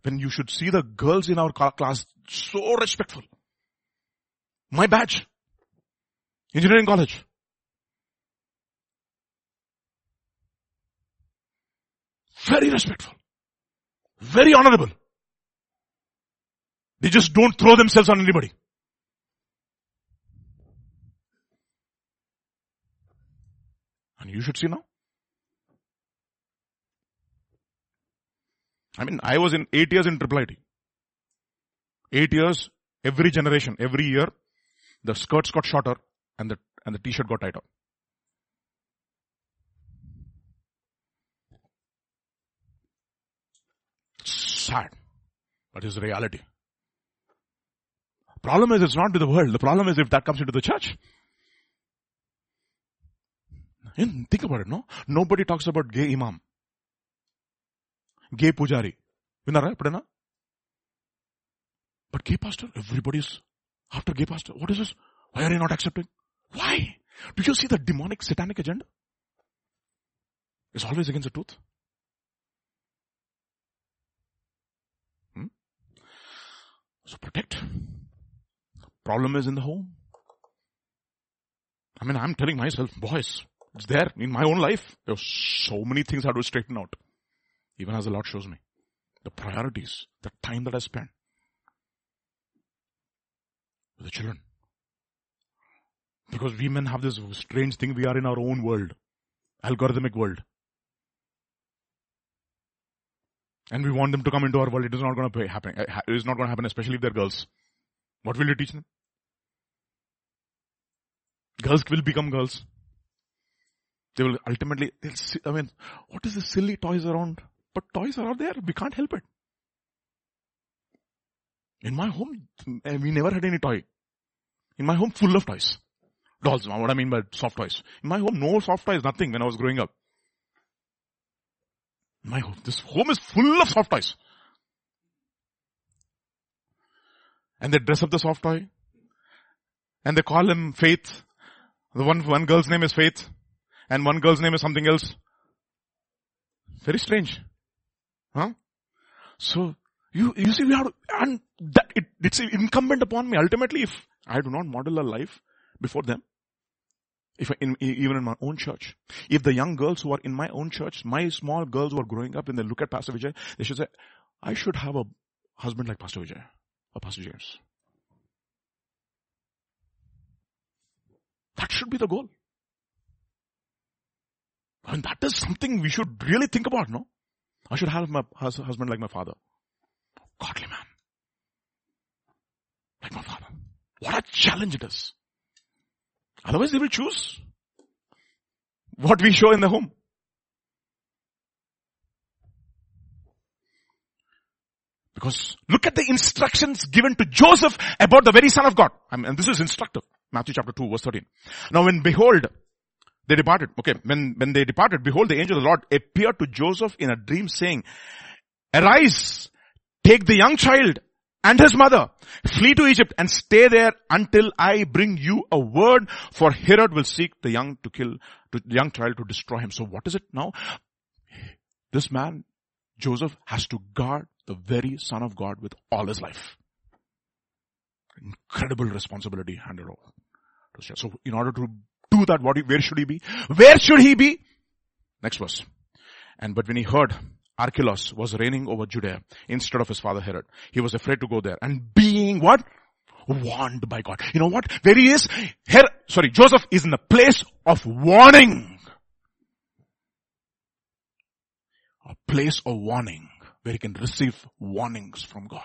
When you should see the girls in our class, so respectful. My batch, engineering college. Very respectful. Very honorable. They just don't throw themselves on anybody. You should see now. I mean, I was in eight years in triple IT. Eight years, every generation, every year, the skirts got shorter and the, and the t-shirt got tighter. Sad, but it's reality. Problem is it's not to the world. The problem is if that comes into the church. And think about it, no? Nobody talks about gay imam. Gay pujari. విన్నారా ఎప్పుడైనా But gay pastor, everybody's after gay pastor. What is this? Why are you not accepting? Why? Do you see the demonic satanic agenda? It's always against the truth. Hmm? So protect. Problem is in the home. I mean, I'm telling myself, boys, it's there in my own life. There are so many things I have to straighten out. Even as the Lord shows me. The priorities, the time that I spend with the children. Because we men have this strange thing, we are in our own world. Algorithmic world. And we want them to come into our world. It is not going to happen. Uh, it is not going to happen, especially if they're girls. What will you teach them? Girls will become girls. They will ultimately, see, I mean, what is the silly toys around? But toys are out there. We can't help it. In my home, eh, we never had any toy. In my home, full of toys. Dolls, what I mean by soft toys. In my home, no soft toys, nothing when I was growing up. My home, this home is full of soft toys. And they dress up the soft toy. And they call him Faith. The one, one girl's name is Faith. And one girl's name is something else. Very strange. Huh? So, you, you see, we have to, and that, it, it's incumbent upon me ultimately if I do not model a life before them. If in, even in my own church, if the young girls who are in my own church, my small girls who are growing up and they look at Pastor Vijay, they should say, I should have a husband like Pastor Vijay or Pastor James. That should be the goal. And that is something we should really think about, no? I should have my husband like my father. Godly man. Like my father. What a challenge it is. Otherwise they will choose what we show in the home. Because look at the instructions given to Joseph about the very son of God. I mean, and this is instructive. Matthew chapter 2 verse 13. Now when behold, they departed. Okay. When, when they departed, behold, the angel of the Lord appeared to Joseph in a dream saying, arise, take the young child and his mother, flee to Egypt and stay there until I bring you a word for Herod will seek the young to kill, the young child to destroy him. So what is it now? This man, Joseph, has to guard the very son of God with all his life. Incredible responsibility handed over. So in order to do that, what, where should he be? Where should he be? Next verse. And but when he heard Archelaus was reigning over Judea instead of his father Herod. He was afraid to go there and being what? Warned by God. You know what? Where he is, Her- sorry, Joseph is in the place of warning. A place of warning where he can receive warnings from God.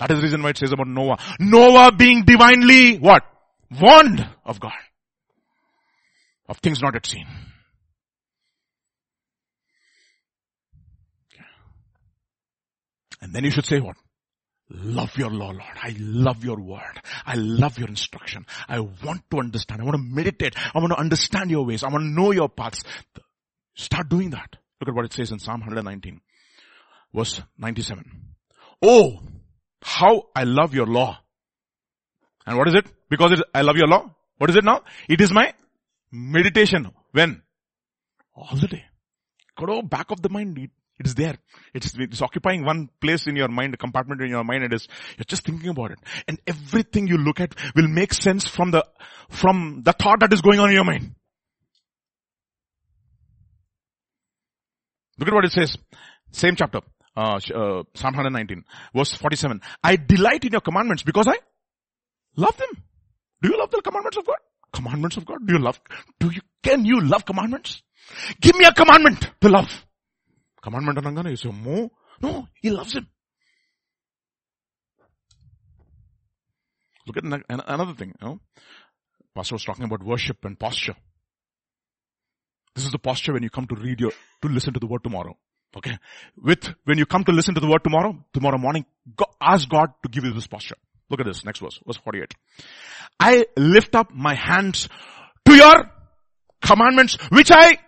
That is the reason why it says about Noah. Noah being divinely what? Warned of God. Of things not yet seen. And then you should say what? Love your law, Lord. I love your word. I love your instruction. I want to understand. I want to meditate. I want to understand your ways. I want to know your paths. Start doing that. Look at what it says in Psalm 119 verse 97. Oh, how I love your law. And what is it? Because it, I love your law. What is it now? It is my meditation. When? All the day. Go back of the mind. It is there. It's, it's occupying one place in your mind, a compartment in your mind. It is, you're just thinking about it. And everything you look at will make sense from the, from the thought that is going on in your mind. Look at what it says. Same chapter. Uh, uh, Psalm 119, verse 47. I delight in your commandments because I love them. Do you love the commandments of God? Commandments of God? Do you love, do you Can you love commandments? Give me a commandment to love. Commandment anangane you say, more? No, he loves him. Look at another thing, you know. Pastor was talking about worship and posture. This is the posture when you come to read your, to listen to the word tomorrow. Okay. With, when you come to listen to the word tomorrow, tomorrow morning, go, ask God to give you this posture. Look at this, next verse, verse 48. I lift up my hands to your commandments, which I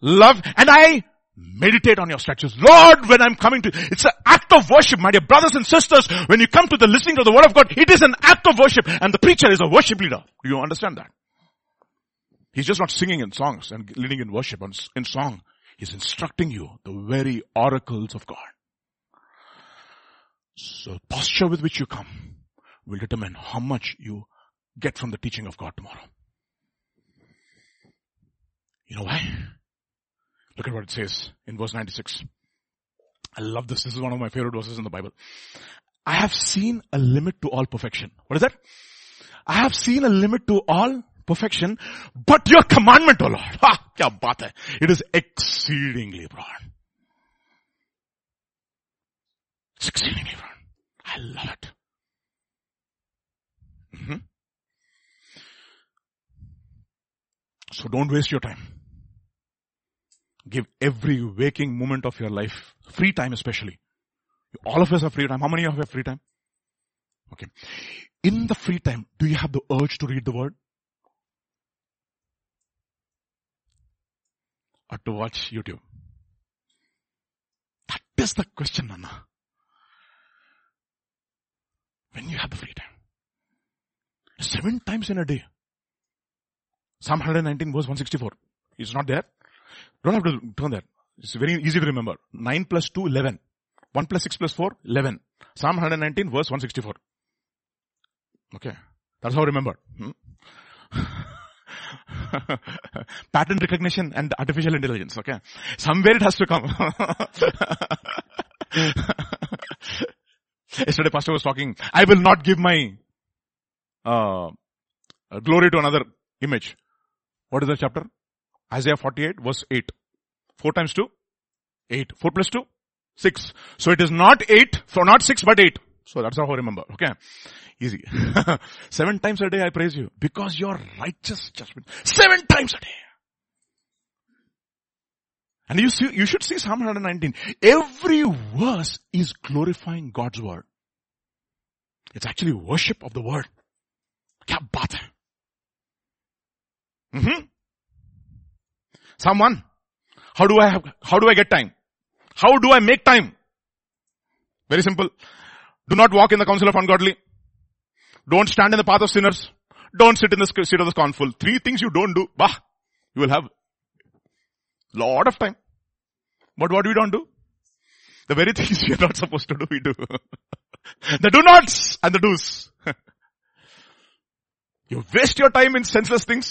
love, and I meditate on your statutes. Lord, when I'm coming to, it's an act of worship, my dear brothers and sisters. When you come to the listening to the word of God, it is an act of worship, and the preacher is a worship leader. Do you understand that? He's just not singing in songs and leading in worship in song. He's instructing you the very oracles of God. So posture with which you come will determine how much you get from the teaching of God tomorrow. You know why? Look at what it says in verse 96. I love this. This is one of my favorite verses in the Bible. I have seen a limit to all perfection. What is that? I have seen a limit to all perfection, but your commandment, O oh Lord, ha, kya baat hai. It is exceedingly broad. It's exceedingly broad. I love it. Mm-hmm. So don't waste your time. Give every waking moment of your life, free time especially. All of us have free time. How many of you have free time? Okay. In the free time, do you have the urge to read the word? or to watch YouTube? That is the question, Nana. When you have the free time. Seven times in a day. Psalm 119 verse 164. It's not there. Don't have to turn that. It's very easy to remember. 9 plus 2, 11. 1 plus 6 plus 4, 11. Psalm 119 verse 164. Okay. That's how I remember. Hmm? Pattern recognition and artificial intelligence, okay? Somewhere it has to come. Yesterday pastor was talking, I will not give my uh, glory to another image. What is the chapter? Isaiah 48 verse 8. 4 times 2? 8. 4 plus 2? 6. So it is not 8, so not 6 but 8. So that's how I remember. Okay. Easy. Seven times a day I praise you because your righteous judgment. Seven times a day. And you see, you should see Psalm 119. Every verse is glorifying God's word. It's actually worship of the word. Baat hai? Mm-hmm. 1. How do I have, how do I get time? How do I make time? Very simple. Do not walk in the counsel of ungodly. Don't stand in the path of sinners. Don't sit in the seat of the scornful. Three things you don't do. Bah! You will have lot of time. But what we don't do? The very things we are not supposed to do, we do. the do nots and the do's. you waste your time in senseless things.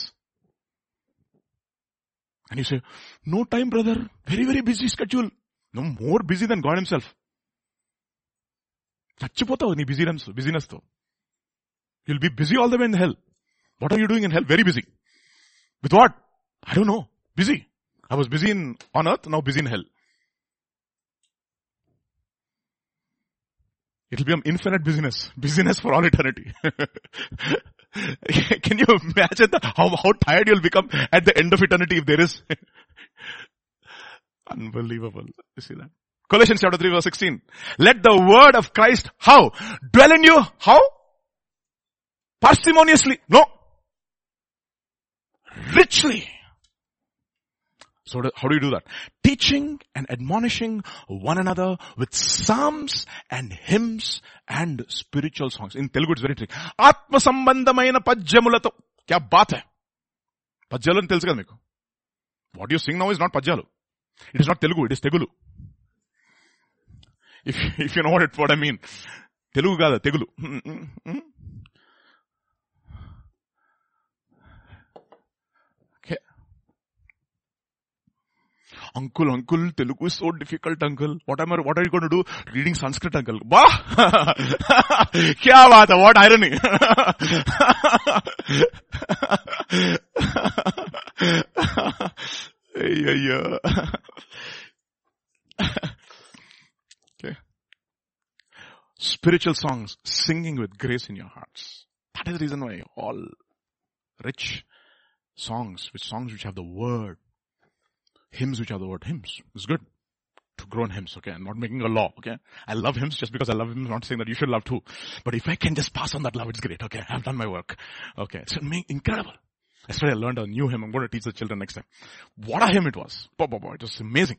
And you say, no time brother, very very busy schedule. No more busy than God himself. చచ్చిపోతావు నీ business business తో will be busy all the way in hell what are you doing in hell very busy with what I don't know busy I was busy in on earth now busy in hell It will be an infinite business. Business for all eternity. Can you imagine the, how, how tired you'll become at the end of eternity if there is? Unbelievable. You see that? Colossians chapter 3 verse 16. Let the word of Christ, how? Dwell in you, how? Parsimoniously. No. Richly. So how do you do that? Teaching and admonishing one another with psalms and hymns and spiritual songs. In Telugu it's very tricky. ఆత్మ సంబంధమైన పద్యములతో క్యా bath high పద్యాలు అని తెలుసు కదా మీకు what you sing now is not పద్యాలు it is not Telugu it is తెగులు if if you know what what I mean Telugu కాదు తెగులు Uncle, uncle, Telugu is so difficult, uncle. What am I, what are you going to do? Reading Sanskrit, uncle. Bah! Kya baat what irony. yeah, yeah. okay. Spiritual songs, singing with grace in your hearts. That is the reason why all rich songs, which songs which have the word, hymns which are the word hymns. It's good to grow in hymns, okay? I'm not making a law, okay? I love hymns just because I love hymns, not saying that you should love too. But if I can just pass on that love, it's great, okay? I've done my work. Okay. It's incredible. That's Yesterday I learned a new hymn. I'm going to teach the children next time. What a hymn it was. Boy, boy, boy. It was amazing.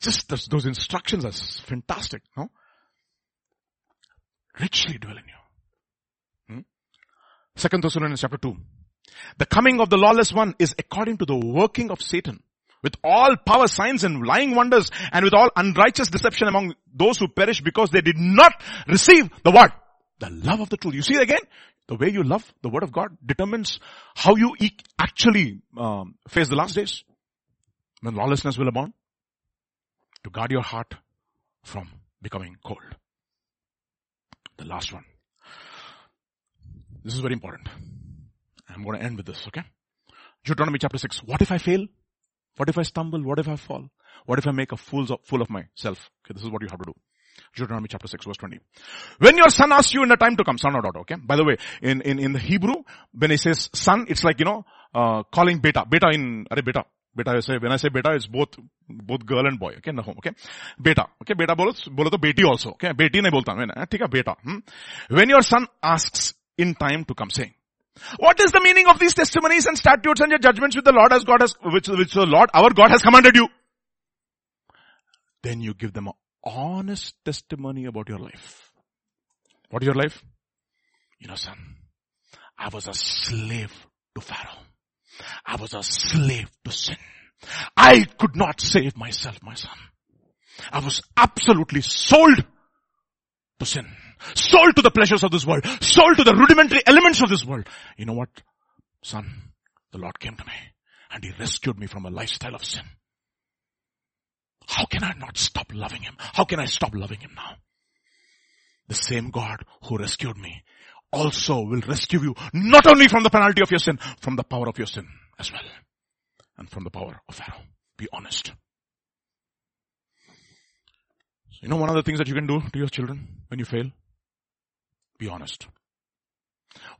Just those, those instructions are fantastic, no? Richly dwell in you. Hmm? Second Thessalonians chapter 2. The coming of the lawless one is according to the working of Satan with all power, signs and lying wonders and with all unrighteous deception among those who perish because they did not receive the word. The love of the truth. You see again? The way you love the word of God determines how you actually um, face the last days when lawlessness will abound. To guard your heart from becoming cold. The last one. This is very important. I'm going to end with this, okay? Deuteronomy chapter 6. What if I fail? What if I stumble? What if I fall? What if I make a fool of, fool of myself? Okay, this is what you have to do. Deuteronomy chapter 6 verse 20. When your son asks you in the time to come, son or daughter, okay? By the way, in, in, in the Hebrew, when he says son, it's like, you know, uh, calling beta. Beta in, are beta. Beta, I say, when I say beta, it's both, both girl and boy, okay, in the home, okay? Beta, okay, beta bolo, bolo to beti also, okay? Beti nahi bolta, मैं ठीक है, beta. Hmm? When your son asks in time to come, saying, what is the meaning of these testimonies and statutes and your judgments which the Lord has God has, which, which the Lord, our God has commanded you? Then you give them a honest testimony about your life. What is your life? You know, son, I was a slave to Pharaoh. I was a slave to sin. I could not save myself, my son. I was absolutely sold to sin. Sold to the pleasures of this world. Sold to the rudimentary elements of this world. You know what? Son, the Lord came to me and He rescued me from a lifestyle of sin. How can I not stop loving Him? How can I stop loving Him now? The same God who rescued me also will rescue you not only from the penalty of your sin, from the power of your sin as well. And from the power of Pharaoh. Be honest. You know one of the things that you can do to your children when you fail? Be honest.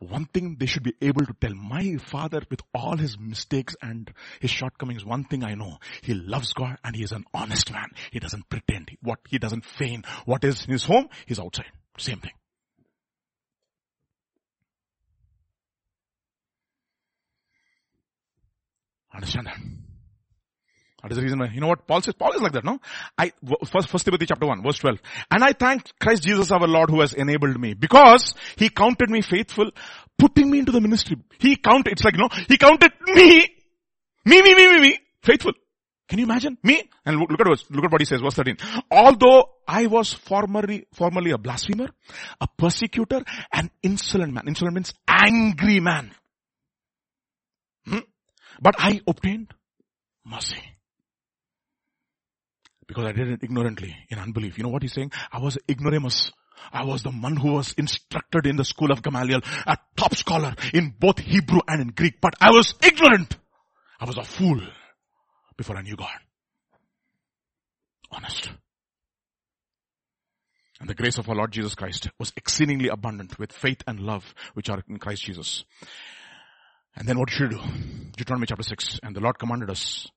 One thing they should be able to tell my father with all his mistakes and his shortcomings, one thing I know, he loves God and he is an honest man. He doesn't pretend. What, he doesn't feign. What is in his home, he's outside. Same thing. Understand that? That is the reason why, you know what Paul says? Paul is like that, no? I, first, first Timothy chapter 1, verse 12. And I thank Christ Jesus our Lord who has enabled me because he counted me faithful, putting me into the ministry. He counted, it's like, you know, he counted me, me, me, me, me, me, faithful. Can you imagine? Me? And look, look at what, look at what he says, verse 13. Although I was formerly, formerly a blasphemer, a persecutor, an insolent man. Insolent means angry man. Hmm? But I obtained mercy because I did it ignorantly in unbelief. You know what he's saying? I was ignoramus. I was the one who was instructed in the school of Gamaliel, a top scholar in both Hebrew and in Greek, but I was ignorant. I was a fool before I knew God. Honest. And the grace of our Lord Jesus Christ was exceedingly abundant with faith and love which are in Christ Jesus. And then what should we do? Deuteronomy chapter 6. And the Lord commanded us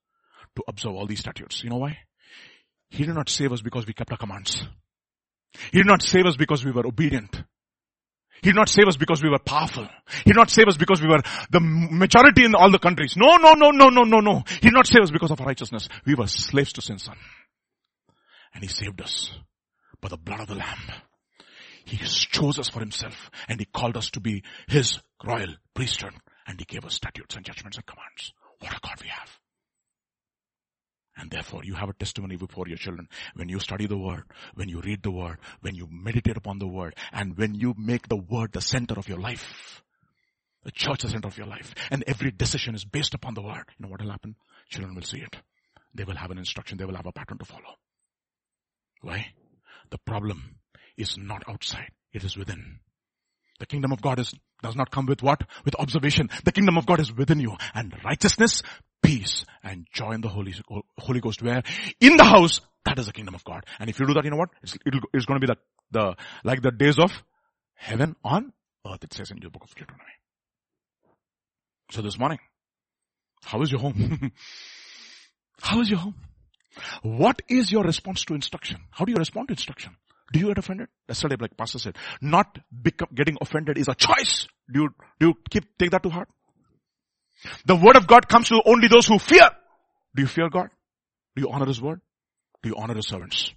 to observe all these statutes. You know why? He did not save us because we kept our commands. He did not save us because we were obedient. He did not save us because we were powerful. He did not save us because we were the majority in all the countries. No, no, no, no, no, no, no. He did not save us because of our righteousness. We were slaves to sin, son. And He saved us by the blood of the Lamb. He chose us for Himself and He called us to be His royal priesthood and He gave us statutes and judgments and commands. What a God we have. And therefore you have a testimony before your children. When you study the word, when you read the word, when you meditate upon the word, and when you make the word the center of your life, the church the center of your life, and every decision is based upon the word, you know what will happen? Children will see it. they will have an instruction. They will have a pattern to follow. Why? The problem is not outside. It is within. The kingdom of God is, does not come with what? With observation. The kingdom of God is within you. And righteousness, peace, and joy in the Holy, Holy Ghost where? In the house, that is the kingdom of God. And if you do that, you know what? It's, it's going to be the, the, like the days of heaven on earth, it says in the book of Deuteronomy. So this morning, how is your home? how is your home? What is your response to instruction? How do you respond to instruction? Do you get offended? Yesterday, like Pastor said, not become, getting offended is a choice. Do you, do you keep, take that to heart? The word of God comes to only those who fear. Do you fear God? Do you honor His word? Do you honor His servants?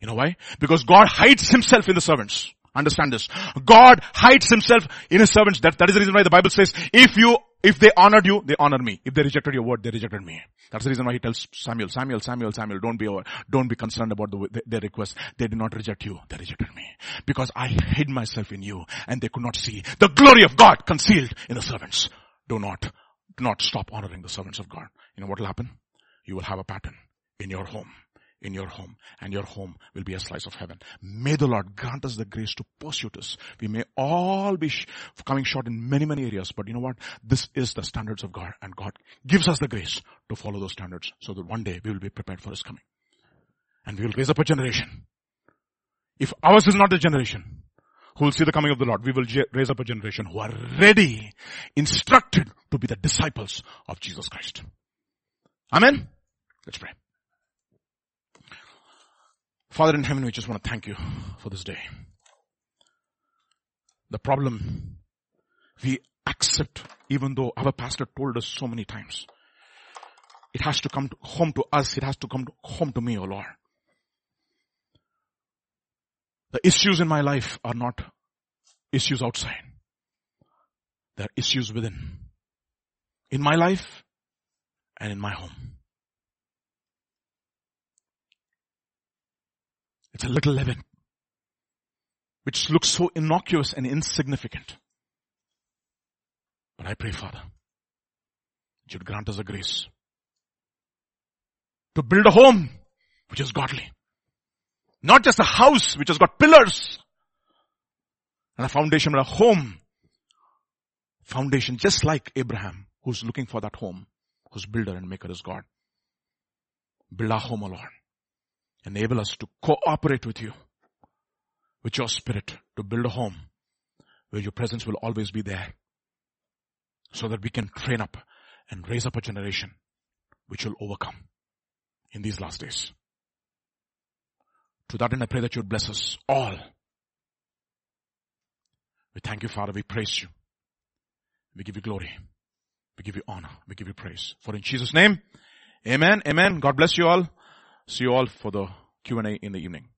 You know why? Because God hides Himself in the servants. Understand this. God hides Himself in His servants. That, that is the reason why the Bible says, if you if they honored you, they honor me. If they rejected your word, they rejected me. That's the reason why he tells Samuel, Samuel, Samuel, Samuel, don't be don't be concerned about the, their request. They did not reject you. They rejected me. Because I hid myself in you and they could not see the glory of God concealed in the servants. Do not, do not stop honoring the servants of God. You know what will happen? You will have a pattern in your home in your home and your home will be a slice of heaven. May the Lord grant us the grace to pursue this. We may all be sh- coming short in many, many areas, but you know what? This is the standards of God and God gives us the grace to follow those standards so that one day we will be prepared for His coming. And we will raise up a generation. If ours is not the generation who will see the coming of the Lord, we will raise up a generation who are ready, instructed to be the disciples of Jesus Christ. Amen? Let's pray. Father in heaven, we just want to thank you for this day. The problem we accept even though our pastor told us so many times. It has to come to home to us. It has to come to home to me, O oh Lord. The issues in my life are not issues outside. They are issues within. In my life and in my home. It's a little leaven, which looks so innocuous and insignificant. But I pray, Father, that you'd grant us a grace to build a home which is godly. Not just a house which has got pillars and a foundation, but a home foundation just like Abraham who's looking for that home, whose builder and maker is God. Build our home, O Lord. Enable us to cooperate with you, with your spirit, to build a home where your presence will always be there so that we can train up and raise up a generation which will overcome in these last days. To that end, I pray that you would bless us all. We thank you, Father. We praise you. We give you glory. We give you honor. We give you praise. For in Jesus' name, amen, amen. God bless you all. See you all for the Q&A in the evening.